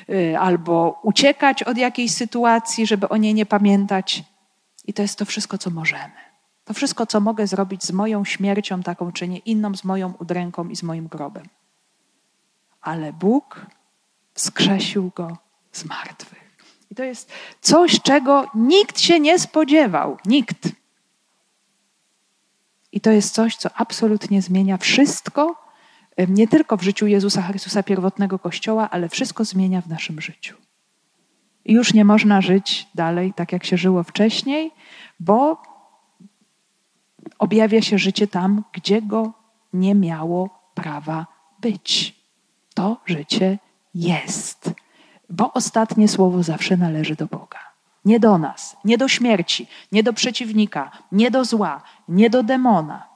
e, albo uciekać od jakiejś sytuacji, żeby o niej nie pamiętać. I to jest to wszystko, co możemy. To wszystko, co mogę zrobić z moją śmiercią, taką czy nie inną, z moją udręką i z moim grobem. Ale Bóg wskrzesił go z martwych. I to jest coś, czego nikt się nie spodziewał. Nikt. I to jest coś, co absolutnie zmienia wszystko, nie tylko w życiu Jezusa Chrystusa, pierwotnego Kościoła, ale wszystko zmienia w naszym życiu. I już nie można żyć dalej tak, jak się żyło wcześniej, bo objawia się życie tam, gdzie go nie miało prawa być. To życie jest, bo ostatnie słowo zawsze należy do Boga. Nie do nas, nie do śmierci, nie do przeciwnika, nie do zła, nie do demona.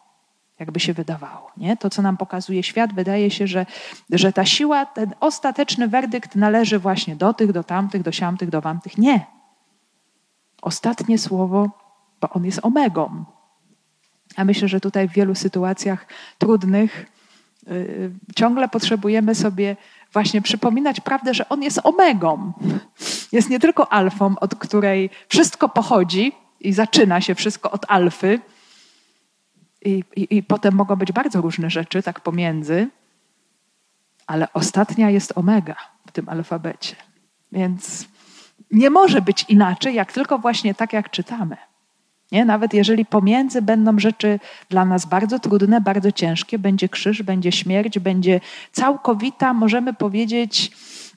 jakby się wydawało. Nie? To, co nam pokazuje świat, wydaje się, że, że ta siła, ten ostateczny werdykt należy właśnie do tych, do tamtych, do siamtych, do wamtych. Nie. Ostatnie słowo, bo on jest omegą. A myślę, że tutaj w wielu sytuacjach trudnych ciągle potrzebujemy sobie właśnie przypominać prawdę, że on jest omegą. Jest nie tylko alfą, od której wszystko pochodzi i zaczyna się wszystko od alfy, i, i, I potem mogą być bardzo różne rzeczy, tak pomiędzy, ale ostatnia jest omega w tym alfabecie. Więc nie może być inaczej, jak tylko właśnie tak, jak czytamy. Nie? Nawet jeżeli pomiędzy będą rzeczy dla nas bardzo trudne, bardzo ciężkie, będzie krzyż, będzie śmierć, będzie całkowita, możemy powiedzieć,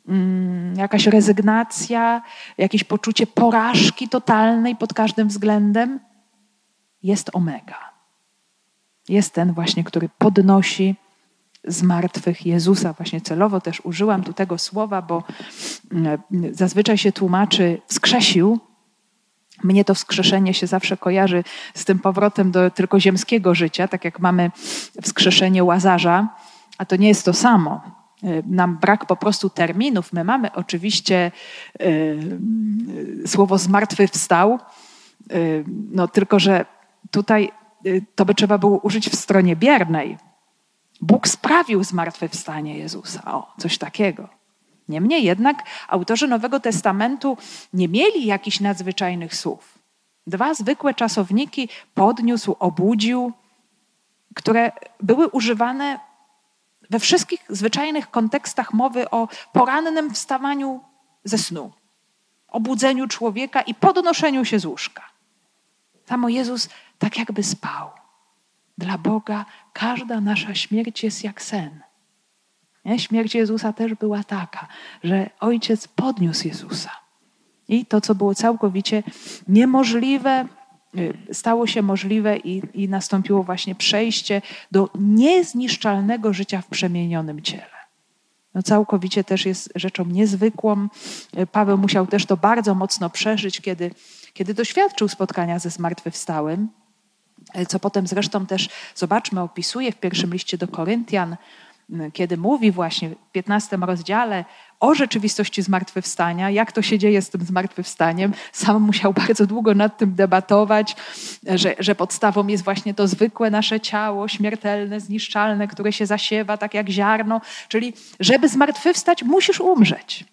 mm, jakaś rezygnacja, jakieś poczucie porażki totalnej pod każdym względem, jest omega jest ten właśnie, który podnosi z martwych Jezusa. Właśnie celowo też użyłam tu tego słowa, bo mm, zazwyczaj się tłumaczy wskrzesił. Mnie to wskrzeszenie się zawsze kojarzy z tym powrotem do tylko ziemskiego życia, tak jak mamy wskrzeszenie łazarza, a to nie jest to samo. Y, nam brak po prostu terminów. My mamy oczywiście y, y, słowo zmartwychwstał, y, no tylko że tutaj Y, to by trzeba było użyć w stronie biernej. Bóg sprawił zmartwychwstanie Jezusa. O, coś takiego. Niemniej jednak autorzy Nowego Testamentu nie mieli jakichś nadzwyczajnych słów. Dwa zwykłe czasowniki podniósł, obudził, które były używane we wszystkich zwyczajnych kontekstach mowy o porannym wstawaniu ze snu, obudzeniu człowieka i podnoszeniu się z łóżka. Samo Jezus tak jakby spał. Dla Boga każda nasza śmierć jest jak sen. Nie? Śmierć Jezusa też była taka, że Ojciec podniósł Jezusa. I to, co było całkowicie niemożliwe, y, stało się możliwe i, i nastąpiło właśnie przejście do niezniszczalnego życia w przemienionym ciele. No całkowicie też jest rzeczą niezwykłą. Y, Paweł musiał też to bardzo mocno przeżyć, kiedy, kiedy doświadczył spotkania ze zmartwychwstałym co potem zresztą też, zobaczmy, opisuje w pierwszym liście do Koryntian, kiedy mówi właśnie w 15 rozdziale o rzeczywistości zmartwychwstania, jak to się dzieje z tym zmartwychwstaniem. Sam musiał [laughs] bardzo długo nad tym debatować, że, że podstawą jest właśnie to zwykłe nasze ciało, śmiertelne, zniszczalne, które się zasiewa tak jak ziarno. Czyli, żeby zmartwychwstać, musisz umrzeć.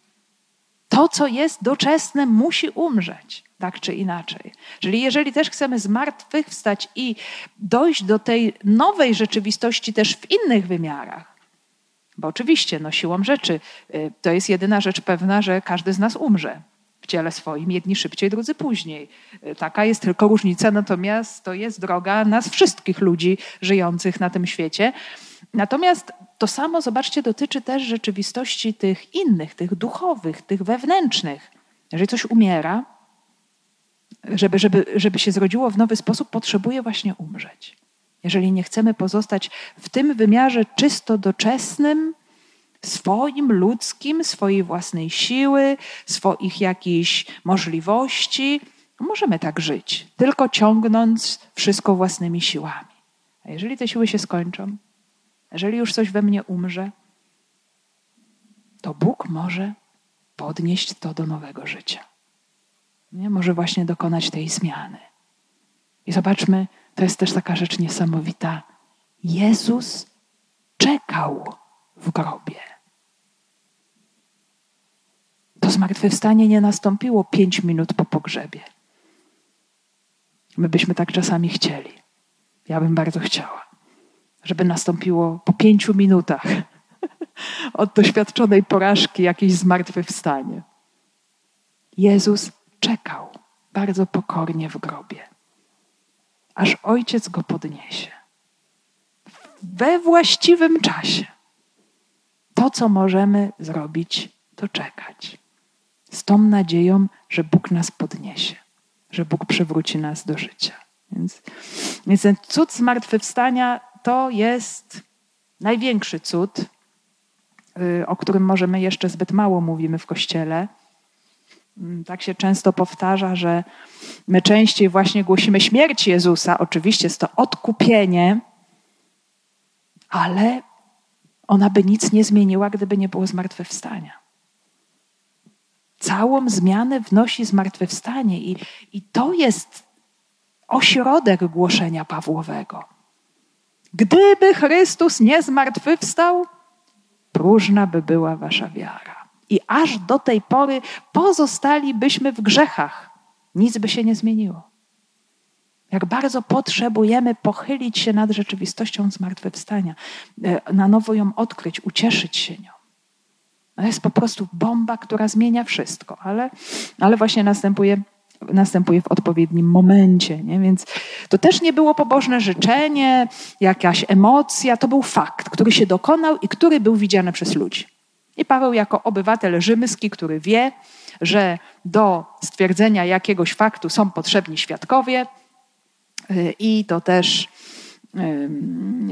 To, co jest doczesne, musi umrzeć tak czy inaczej. Czyli jeżeli też chcemy zmartwychwstać i dojść do tej nowej rzeczywistości też w innych wymiarach, bo oczywiście no, siłą rzeczy y, to jest jedyna rzecz pewna, że każdy z nas umrze w ciele swoim, jedni szybciej, drudzy później. Y, taka jest tylko różnica, natomiast to jest droga nas wszystkich ludzi żyjących na tym świecie. Natomiast to samo, zobaczcie, dotyczy też rzeczywistości tych innych, tych duchowych, tych wewnętrznych. Jeżeli coś umiera, żeby, żeby, żeby się zrodziło w nowy sposób, potrzebuje właśnie umrzeć. Jeżeli nie chcemy pozostać w tym wymiarze czysto doczesnym, swoim, ludzkim, swojej własnej siły, swoich jakichś możliwości, możemy tak żyć, tylko ciągnąc wszystko własnymi siłami. A jeżeli te siły się skończą, jeżeli już coś we mnie umrze, to Bóg może podnieść to do nowego życia nie? może właśnie dokonać tej zmiany. I zobaczmy, to jest też taka rzecz niesamowita. Jezus czekał w grobie. To zmartwychwstanie nie nastąpiło pięć minut po pogrzebie. My byśmy tak czasami chcieli. Ja bym bardzo chciała, żeby nastąpiło po pięciu minutach [laughs] od doświadczonej porażki jakieś zmartwychwstanie. Jezus czekał bardzo pokornie w grobie, aż ojciec go podniesie. We właściwym czasie. To, co możemy zrobić, to czekać. Z tą nadzieją, że Bóg nas podniesie, że Bóg przywróci nas do życia. Więc, więc ten cud zmartwychwstania to jest największy cud, y, o którym możemy jeszcze zbyt mało mówimy w Kościele tak się często powtarza, że my częściej właśnie głosimy śmierć Jezusa. Oczywiście jest to odkupienie, ale ona by nic nie zmieniła, gdyby nie było zmartwychwstania. Całą zmianę wnosi zmartwychwstanie i, i to jest ośrodek głoszenia Pawłowego. Gdyby Chrystus nie zmartwychwstał, próżna by była wasza wiara. I aż do tej pory pozostalibyśmy w grzechach. Nic by się nie zmieniło. Jak bardzo potrzebujemy pochylić się nad rzeczywistością zmartwychwstania, e, na nowo ją odkryć, ucieszyć się nią. To jest po prostu bomba, która zmienia wszystko, ale, ale właśnie następuje, następuje w odpowiednim momencie. Nie? Więc to też nie było pobożne życzenie, jakaś emocja, to był fakt, który się dokonał i który był widziany przez ludzi. I Paweł, jako obywatel rzymski, który wie, że do stwierdzenia jakiegoś faktu są potrzebni świadkowie, y, i to też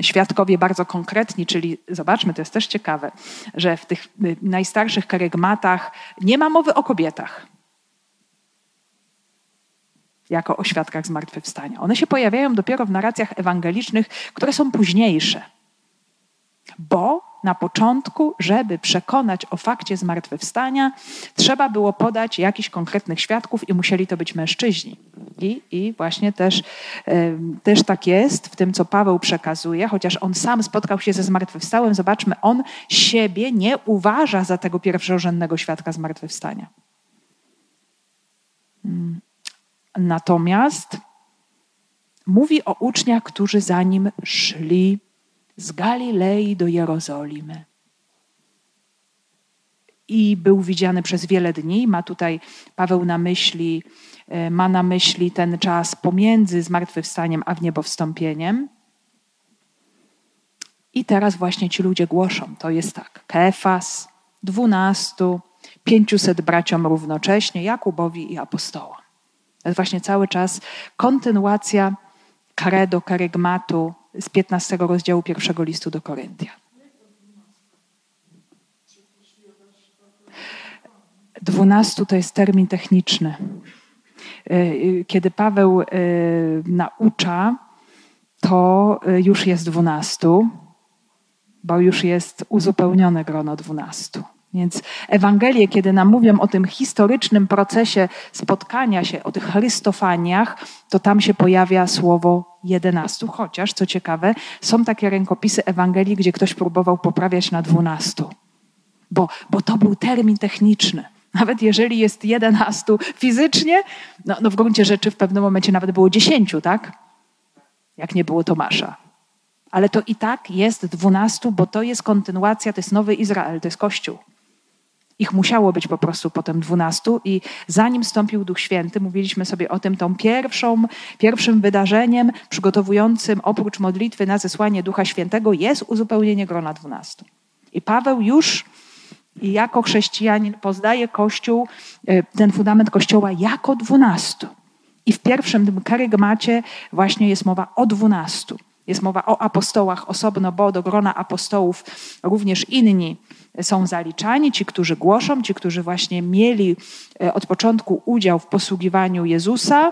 świadkowie bardzo konkretni, czyli zobaczmy, to jest też ciekawe, że w tych y, najstarszych karygmatach nie ma mowy o kobietach jako o świadkach zmartwychwstania. One się pojawiają dopiero w narracjach ewangelicznych, które są późniejsze. Bo na początku, żeby przekonać o fakcie zmartwychwstania, trzeba było podać jakichś konkretnych świadków i musieli to być mężczyźni. I, i właśnie też, też tak jest w tym, co Paweł przekazuje, chociaż on sam spotkał się ze zmartwychwstałym, zobaczmy, on siebie nie uważa za tego pierwszorzędnego świadka zmartwychwstania. Hmm. Natomiast mówi o uczniach, którzy za nim szli z Galilei do Jerozolimy. I był widziany przez wiele dni. Ma tutaj Paweł na myśli, e, ma na myśli ten czas pomiędzy zmartwychwstaniem a wniebowstąpieniem. I teraz właśnie ci ludzie głoszą. To jest tak. Kefas, dwunastu, pięciuset braciom równocześnie, Jakubowi i apostołom. To jest właśnie cały czas kontynuacja karedo, karygmatu z 15 rozdziału pierwszego listu do Koryntia. Dwunastu to jest termin techniczny. E, kiedy Paweł e, naucza, to e, już jest dwunastu, bo już jest uzupełnione grono dwunastu. Więc Ewangelie, kiedy nam mówią o tym historycznym procesie spotkania się, o tych Chrystofaniach, to tam się pojawia słowo jedenastu, chociaż, co ciekawe, są takie rękopisy Ewangelii, gdzie ktoś próbował poprawiać na dwunastu, bo, bo to był termin techniczny. Nawet jeżeli jest jedenastu fizycznie, no, no w gruncie rzeczy w pewnym momencie nawet było dziesięciu, tak? Jak nie było Tomasza. Ale to i tak jest dwunastu, bo to jest kontynuacja, to jest nowy Izrael, to jest Kościół. Ich musiało być po prostu potem dwunastu i zanim stąpił Duch Święty, mówiliśmy sobie o tym, tą pierwszą, pierwszym wydarzeniem przygotowującym oprócz modlitwy na zesłanie Ducha Świętego jest uzupełnienie grona dwunastu. I Paweł już jako chrześcijanin poznaje Kościół, e, ten fundament Kościoła jako dwunastu. I w pierwszym tym karygmacie właśnie jest mowa o dwunastu. Jest mowa o apostołach osobno, bo do grona apostołów również inni są zaliczani, ci, którzy głoszą, ci, którzy właśnie mieli e, od początku udział w posługiwaniu Jezusa,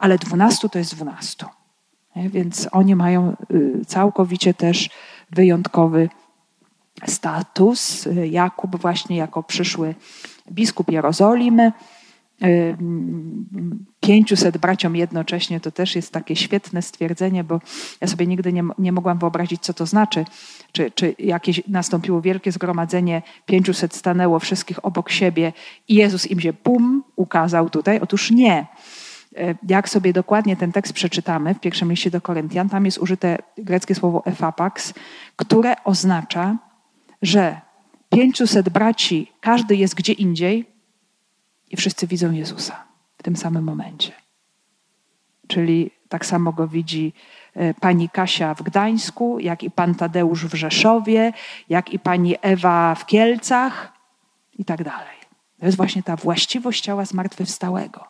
ale dwunastu to jest dwunastu. Więc oni mają y, całkowicie też wyjątkowy status. Jakub właśnie jako przyszły biskup Jerozolimy, 500 braciom jednocześnie to też jest takie świetne stwierdzenie, bo ja sobie nigdy nie, nie mogłam wyobrazić, co to znaczy. Czy, czy jakieś nastąpiło wielkie zgromadzenie, 500 stanęło wszystkich obok siebie i Jezus im się pum ukazał tutaj? Otóż nie. E, jak sobie dokładnie ten tekst przeczytamy w pierwszym liście do Koryntian, tam jest użyte greckie słowo efapax, które oznacza, że 500 braci, każdy jest gdzie indziej, i wszyscy widzą Jezusa w tym samym momencie. Czyli tak samo go widzi e, pani Kasia w Gdańsku, jak i pan Tadeusz w Rzeszowie, jak i pani Ewa w Kielcach i tak dalej. To jest właśnie ta właściwość ciała zmartwychwstałego,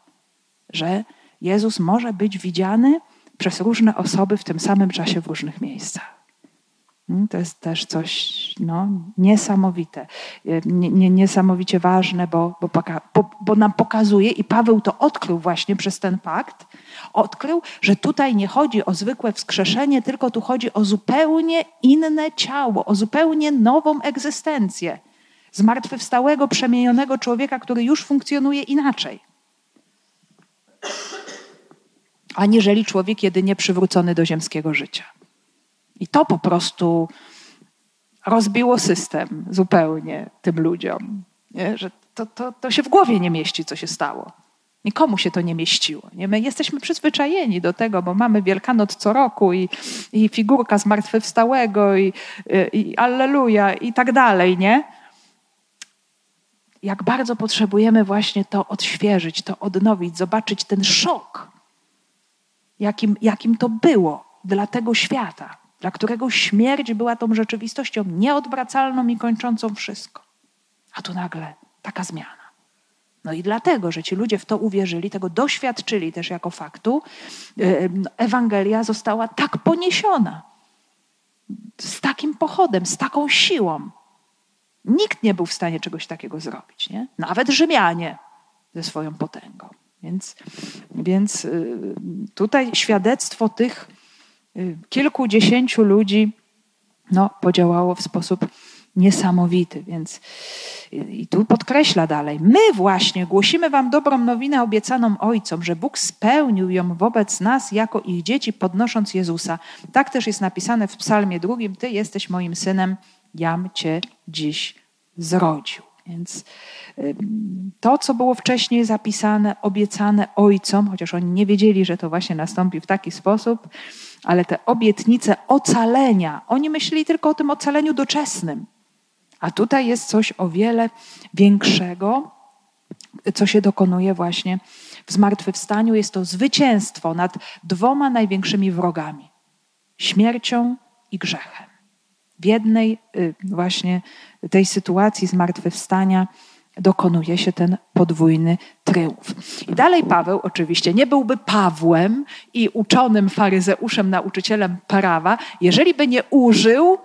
że Jezus może być widziany przez różne osoby w tym samym czasie w różnych miejscach. Mm, to jest też coś no, niesamowite, nie, nie, niesamowicie ważne, bo, bo, bo, bo nam pokazuje, i Paweł to odkrył właśnie przez ten fakt, odkrył, że tutaj nie chodzi o zwykłe wskrzeszenie, tylko tu chodzi o zupełnie inne ciało, o zupełnie nową egzystencję zmartwychwstałego, przemienionego człowieka, który już funkcjonuje inaczej. Aniżeli człowiek jedynie przywrócony do ziemskiego życia. I to po prostu rozbiło system zupełnie tym ludziom. Nie? Że to, to, to się w głowie nie mieści, co się stało. Nikomu się to nie mieściło. Nie? My jesteśmy przyzwyczajeni do tego, bo mamy Wielkanoc co roku i, i figurka zmartwychwstałego i, i, Alleluja i tak dalej, nie? Jak bardzo potrzebujemy właśnie to odświeżyć, to odnowić, zobaczyć ten szok, jakim, jakim to było dla tego świata dla którego śmierć była tą rzeczywistością nieodwracalną i kończącą wszystko. A tu nagle taka zmiana. No i dlatego, że ci ludzie w to uwierzyli, tego doświadczyli też jako faktu, Ewangelia została tak poniesiona. Z takim pochodem, z taką siłą. Nikt nie był w stanie czegoś takiego zrobić. Nie? Nawet Rzymianie ze swoją potęgą. Więc, więc y, tutaj świadectwo tych kilkudziesięciu ludzi no, podziałało w sposób niesamowity. Więc i tu podkreśla dalej: My właśnie głosimy Wam dobrą nowinę obiecaną Ojcom, że Bóg spełnił ją wobec nas jako ich dzieci, podnosząc Jezusa. Tak też jest napisane w Psalmie drugim: Ty jesteś moim synem, jam Cię dziś zrodził. Więc to, co było wcześniej zapisane, obiecane ojcom, chociaż oni nie wiedzieli, że to właśnie nastąpi w taki sposób, ale te obietnice ocalenia, oni myśleli tylko o tym ocaleniu doczesnym. A tutaj jest coś o wiele większego, co się dokonuje właśnie w zmartwychwstaniu. Jest to zwycięstwo nad dwoma największymi wrogami śmiercią i grzechem. W jednej y, właśnie tej sytuacji zmartwychwstania dokonuje się ten podwójny tryumf. I dalej Paweł oczywiście nie byłby Pawłem i uczonym faryzeuszem, nauczycielem prawa, jeżeli by nie użył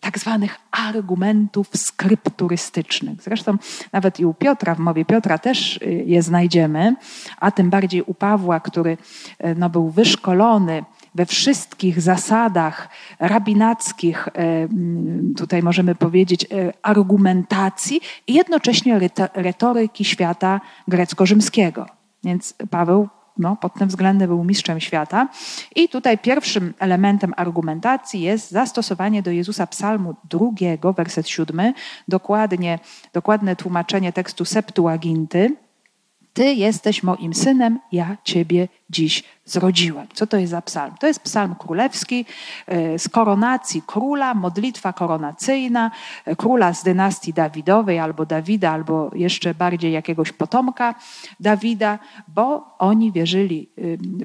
tak zwanych argumentów skrypturystycznych. Zresztą nawet i u Piotra, w mowie Piotra też y, je znajdziemy, a tym bardziej u Pawła, który y, no, był wyszkolony we wszystkich zasadach rabinackich, e, tutaj możemy powiedzieć, e, argumentacji i jednocześnie retoryki świata grecko-rzymskiego. Więc Paweł no, pod tym względem był mistrzem świata. I tutaj pierwszym elementem argumentacji jest zastosowanie do Jezusa Psalmu drugiego, werset siódmy, dokładnie, dokładne tłumaczenie tekstu Septuaginty ty jesteś moim synem, ja ciebie dziś zrodziłem. Co to jest za psalm? To jest psalm królewski e, z koronacji króla, modlitwa koronacyjna, e, króla z dynastii Dawidowej, albo Dawida, albo jeszcze bardziej jakiegoś potomka Dawida, bo oni wierzyli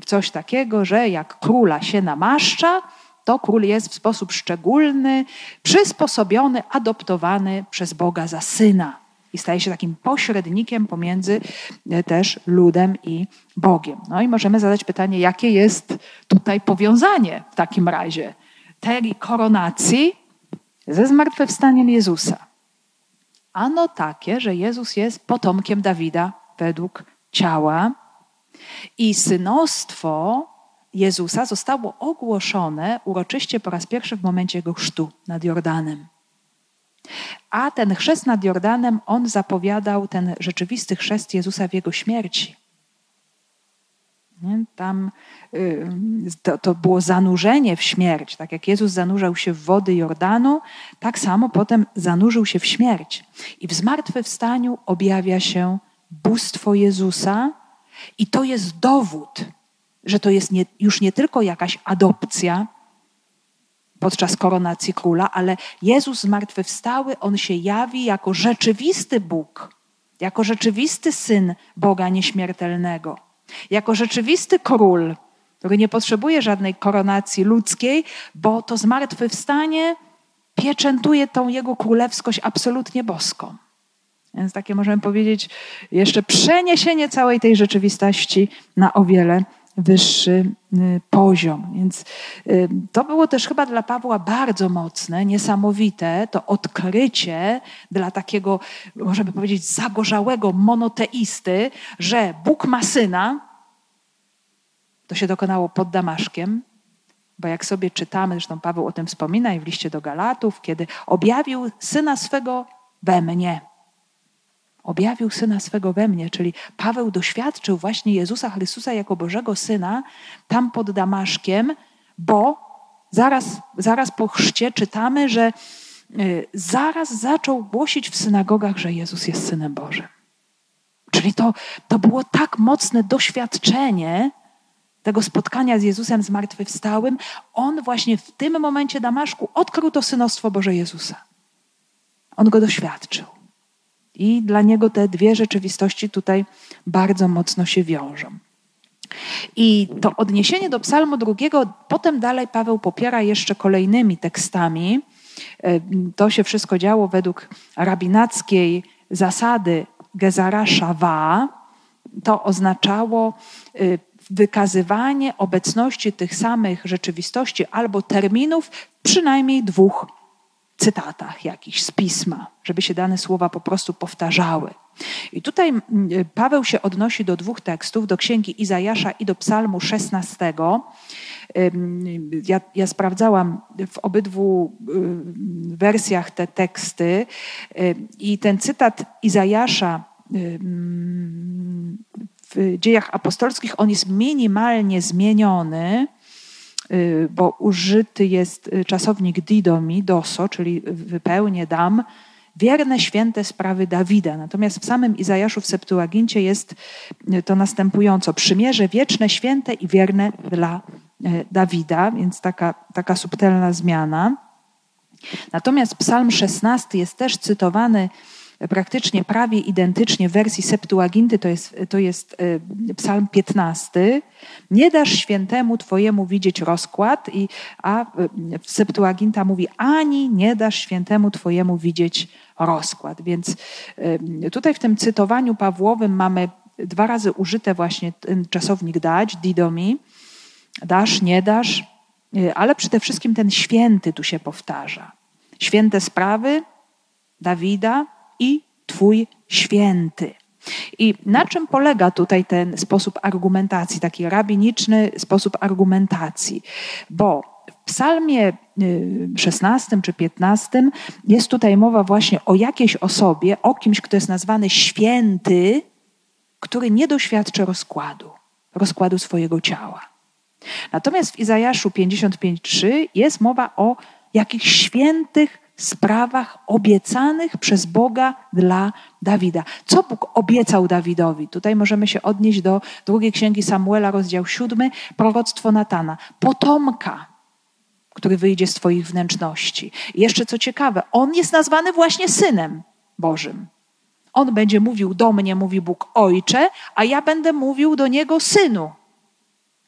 w coś takiego, że jak króla się namaszcza, to król jest w sposób szczególny, przysposobiony, adoptowany przez Boga za syna i staje się takim pośrednikiem pomiędzy e, też ludem i Bogiem. No i możemy zadać pytanie, jakie jest tutaj powiązanie w takim razie tej koronacji ze zmartwychwstaniem Jezusa. Ano takie, że Jezus jest potomkiem Dawida według ciała i synostwo Jezusa zostało ogłoszone uroczyście po raz pierwszy w momencie jego chrztu nad Jordanem. A ten chrzest nad Jordanem, on zapowiadał ten rzeczywisty chrzest Jezusa w jego śmierci. Tam y, to, to, było zanurzenie w śmierć. Tak jak Jezus zanurzał się w wody Jordanu, tak samo potem zanurzył się w śmierć. I w zmartwychwstaniu objawia się bóstwo Jezusa, i to jest dowód, że to jest nie, już nie tylko jakaś adopcja, podczas koronacji króla, ale Jezus zmartwychwstały, on się jawi jako rzeczywisty Bóg, jako rzeczywisty syn Boga nieśmiertelnego, jako rzeczywisty król, który nie potrzebuje żadnej koronacji ludzkiej, bo to zmartwychwstanie pieczętuje tą jego królewskość absolutnie boską. Więc takie możemy powiedzieć jeszcze przeniesienie całej tej rzeczywistości na o wiele wyższy y, poziom. Więc y, to było też chyba dla Pawła bardzo mocne, niesamowite, to odkrycie dla takiego, możemy powiedzieć, zagorzałego monoteisty, że Bóg ma syna. To się dokonało pod Damaszkiem, bo jak sobie czytamy, zresztą Paweł o tym wspomina i w liście do Galatów, kiedy objawił syna swego we mnie objawił syna swego we mnie, czyli Paweł doświadczył właśnie Jezusa Chrystusa jako Bożego Syna tam pod Damaszkiem, bo zaraz, zaraz po chrzcie czytamy, że y, zaraz zaczął głosić w synagogach, że Jezus jest Synem Bożym. Czyli to, to było tak mocne doświadczenie tego spotkania z Jezusem zmartwychwstałym. On właśnie w tym momencie Damaszku odkrył to synostwo Boże Jezusa. On go doświadczył. I dla niego te dwie rzeczywistości tutaj bardzo mocno się wiążą. I to odniesienie do Psalmu drugiego, potem dalej Paweł popiera jeszcze kolejnymi tekstami. E, to się wszystko działo według rabinackiej zasady Gezara Shawa. To oznaczało e, wykazywanie obecności tych samych rzeczywistości albo terminów przynajmniej dwóch cytatach jakichś z pisma, żeby się dane słowa po prostu powtarzały. I tutaj mm, Paweł się odnosi do dwóch tekstów, do księgi Izajasza i do Psalmu 16. Ja, ja sprawdzałam w obydwu wersjach te teksty i ten cytat Izajasza w dziejach apostolskich, on jest minimalnie zmieniony Y, bo użyty jest y, czasownik didomi, doso, czyli wypełnię, dam, wierne, święte sprawy Dawida. Natomiast w samym Izajaszu w Septuagincie jest y, to następująco. Przymierze wieczne, święte i wierne dla Dawida, więc taka, taka subtelna zmiana. Natomiast psalm 16 jest też cytowany praktycznie prawie identycznie w wersji Septuaginty, to jest, to jest e, psalm 15. Nie dasz świętemu Twojemu widzieć rozkład, i, a e, Septuaginta mówi, ani nie dasz świętemu Twojemu widzieć rozkład. Więc e, tutaj w tym cytowaniu Pawłowym mamy dwa razy użyte właśnie ten czasownik dać, didomi, dasz, nie dasz, ale przede wszystkim ten święty tu się powtarza. Święte sprawy Dawida, i Twój święty. I na czym polega tutaj ten sposób argumentacji, taki rabiniczny sposób argumentacji? Bo w Psalmie 16 y, czy 15 jest tutaj mowa właśnie o jakiejś osobie, o kimś, kto jest nazwany święty, który nie doświadczy rozkładu, rozkładu swojego ciała. Natomiast w Izajaszu 55:3 jest mowa o jakichś świętych sprawach obiecanych przez Boga dla Dawida. Co Bóg obiecał Dawidowi? Tutaj możemy się odnieść do drugiej księgi Samuela, rozdział siódmy, proroctwo Natana. Potomka, który wyjdzie z Twoich wnętrzności. I jeszcze co ciekawe, on jest nazwany właśnie synem Bożym. On będzie mówił do mnie, mówi Bóg Ojcze, a ja będę mówił do niego synu.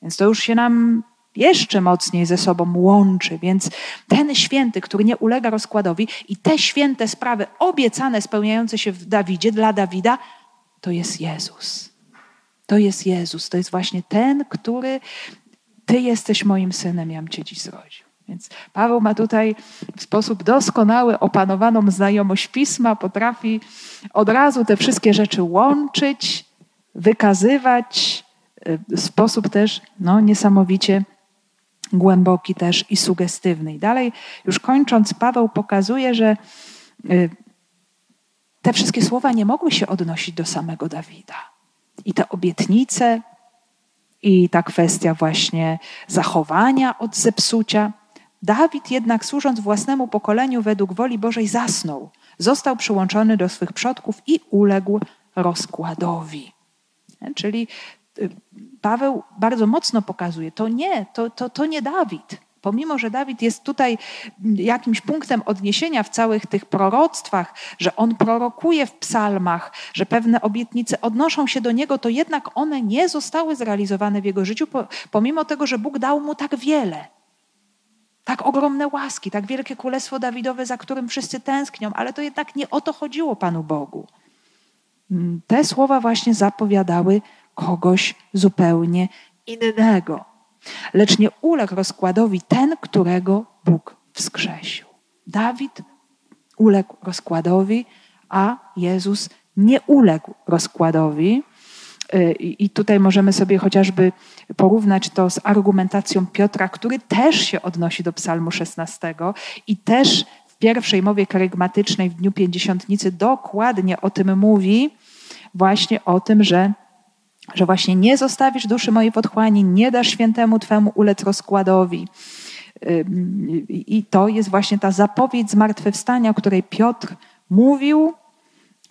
Więc to już się nam jeszcze mocniej ze sobą łączy. Więc ten święty, który nie ulega rozkładowi i te święte sprawy obiecane, spełniające się w Dawidzie, dla Dawida, to jest Jezus. To jest Jezus. To jest właśnie ten, który Ty jesteś moim synem, jam Cię dziś zrodził. Więc Paweł ma tutaj w sposób doskonały opanowaną znajomość pisma, potrafi od razu te wszystkie rzeczy łączyć, wykazywać w sposób też no, niesamowicie głęboki też i sugestywny. I dalej, już kończąc, Paweł pokazuje, że y, te wszystkie słowa nie mogły się odnosić do samego Dawida. I te obietnice, i ta kwestia właśnie zachowania od zepsucia. Dawid jednak służąc własnemu pokoleniu według woli Bożej zasnął. Został przyłączony do swych przodków i uległ rozkładowi. Czyli y, Paweł bardzo mocno pokazuje, to nie, to, to, to nie Dawid. Pomimo, że Dawid jest tutaj jakimś punktem odniesienia w całych tych proroctwach, że on prorokuje w psalmach, że pewne obietnice odnoszą się do niego, to jednak one nie zostały zrealizowane w jego życiu, pomimo tego, że Bóg dał mu tak wiele. Tak ogromne łaski, tak wielkie królestwo Dawidowe, za którym wszyscy tęsknią, ale to jednak nie o to chodziło Panu Bogu. Te słowa właśnie zapowiadały kogoś zupełnie innego. Lecz nie uległ rozkładowi ten, którego Bóg wskrzesił. Dawid uległ rozkładowi, a Jezus nie uległ rozkładowi. Y, I tutaj możemy sobie chociażby porównać to z argumentacją Piotra, który też się odnosi do Psalmu 16 i też w pierwszej mowie karygmatycznej w Dniu Pięćdziesiątnicy dokładnie o tym mówi, właśnie o tym, że, że właśnie nie zostawisz duszy mojej w otchłani, nie dasz świętemu Twemu ulec rozkładowi. I to jest właśnie ta zapowiedź zmartwychwstania, o której Piotr mówił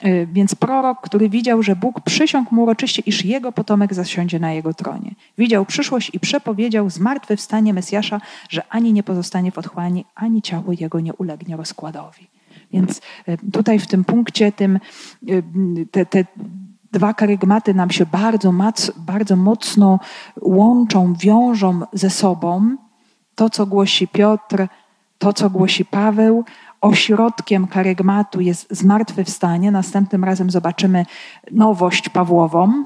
Y, więc prorok, który widział, że Bóg przysiągł mu uroczyście, iż jego potomek zasiądzie na jego tronie. Widział przyszłość i przepowiedział zmartwychwstanie Mesjasza, że ani nie pozostanie w otchłani, ani ciało jego nie ulegnie rozkładowi. Więc y, tutaj w tym punkcie tym, y, te, te dwa karygmaty nam się bardzo, bardzo mocno łączą, wiążą ze sobą. To, co głosi Piotr, to, co głosi Paweł, ośrodkiem karygmatu jest zmartwychwstanie. Następnym razem zobaczymy nowość Pawłową,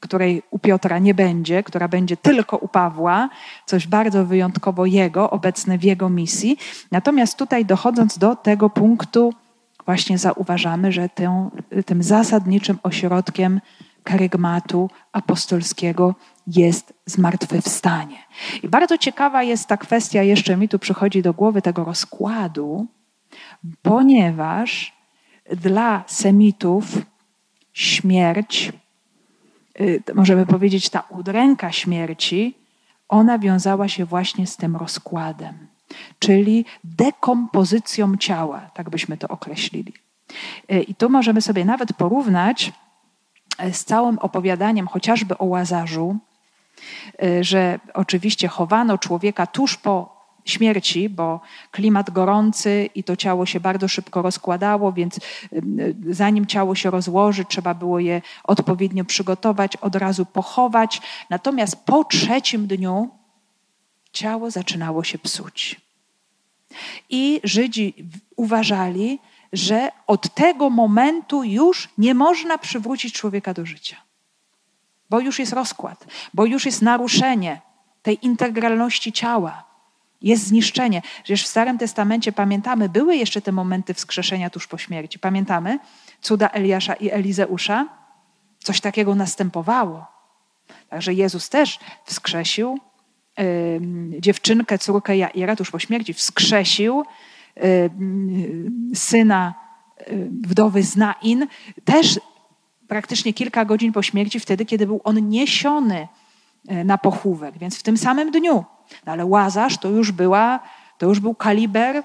której u Piotra nie będzie, która będzie tylko u Pawła, coś bardzo wyjątkowo jego, obecne w jego misji. Natomiast tutaj dochodząc do tego punktu, właśnie zauważamy, że tym, tym zasadniczym ośrodkiem karygmatu apostolskiego jest zmartwychwstanie. I bardzo ciekawa jest ta kwestia, jeszcze mi tu przychodzi do głowy tego rozkładu, ponieważ dla Semitów śmierć, y, możemy powiedzieć, ta udręka śmierci, ona wiązała się właśnie z tym rozkładem, czyli dekompozycją ciała, tak byśmy to określili. Y, I tu możemy sobie nawet porównać y, z całym opowiadaniem chociażby o łazarzu, że oczywiście chowano człowieka tuż po śmierci, bo klimat gorący i to ciało się bardzo szybko rozkładało, więc zanim ciało się rozłoży, trzeba było je odpowiednio przygotować, od razu pochować. Natomiast po trzecim dniu ciało zaczynało się psuć. I Żydzi uważali, że od tego momentu już nie można przywrócić człowieka do życia. Bo już jest rozkład, bo już jest naruszenie tej integralności ciała jest zniszczenie. Przecież w Starym Testamencie pamiętamy, były jeszcze te momenty wskrzeszenia tuż po śmierci. Pamiętamy cuda Eliasza i Elizeusza? Coś takiego następowało. Także Jezus też wskrzesił dziewczynkę, córkę Jaira tuż po śmierci. Wskrzesił syna wdowy z Nain też praktycznie kilka godzin po śmierci, wtedy, kiedy był on niesiony y, na pochówek, więc w tym samym dniu. No ale Łazarz to już była, to już był kaliber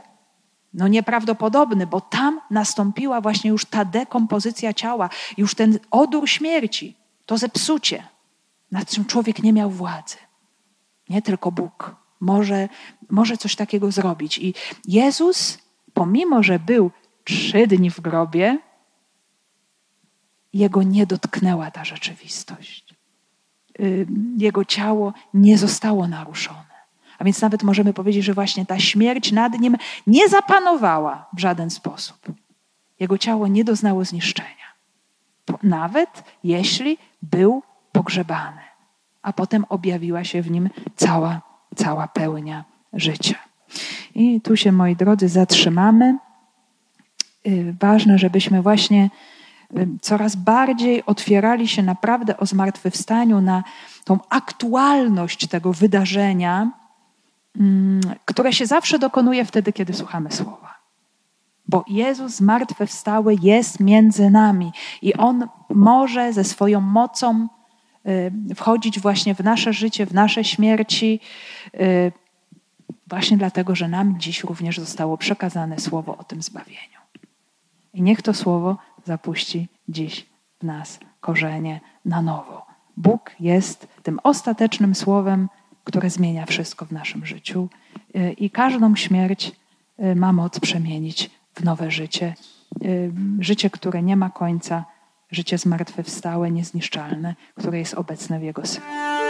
no nieprawdopodobny, bo tam nastąpiła właśnie już ta dekompozycja ciała, już ten odór śmierci, to zepsucie, nad czym człowiek nie miał władzy. Nie tylko Bóg może, może coś takiego zrobić. I Jezus, pomimo że był trzy dni w grobie, jego nie dotknęła ta rzeczywistość. Jego ciało nie zostało naruszone. A więc nawet możemy powiedzieć, że właśnie ta śmierć nad nim nie zapanowała w żaden sposób. Jego ciało nie doznało zniszczenia. Nawet jeśli był pogrzebany, a potem objawiła się w nim cała, cała pełnia życia. I tu się, moi drodzy, zatrzymamy. Y, ważne, żebyśmy właśnie y, coraz bardziej otwierali się naprawdę o zmartwychwstaniu na tą aktualność tego wydarzenia, Mm, które się zawsze dokonuje wtedy, kiedy słuchamy słowa. Bo Jezus zmartwychwstały jest między nami i On może ze swoją mocą wchodzić właśnie w nasze życie, w nasze śmierci, y, właśnie dlatego, że nam dziś również zostało przekazane słowo o tym zbawieniu. I niech to słowo zapuści dziś w nas korzenie na nowo. Bóg jest tym ostatecznym słowem, które zmienia wszystko w naszym życiu y, i każdą śmierć y, ma moc przemienić w nowe życie. Y, życie, które nie ma końca, życie zmartwychwstałe, niezniszczalne, które jest obecne w Jego Synu.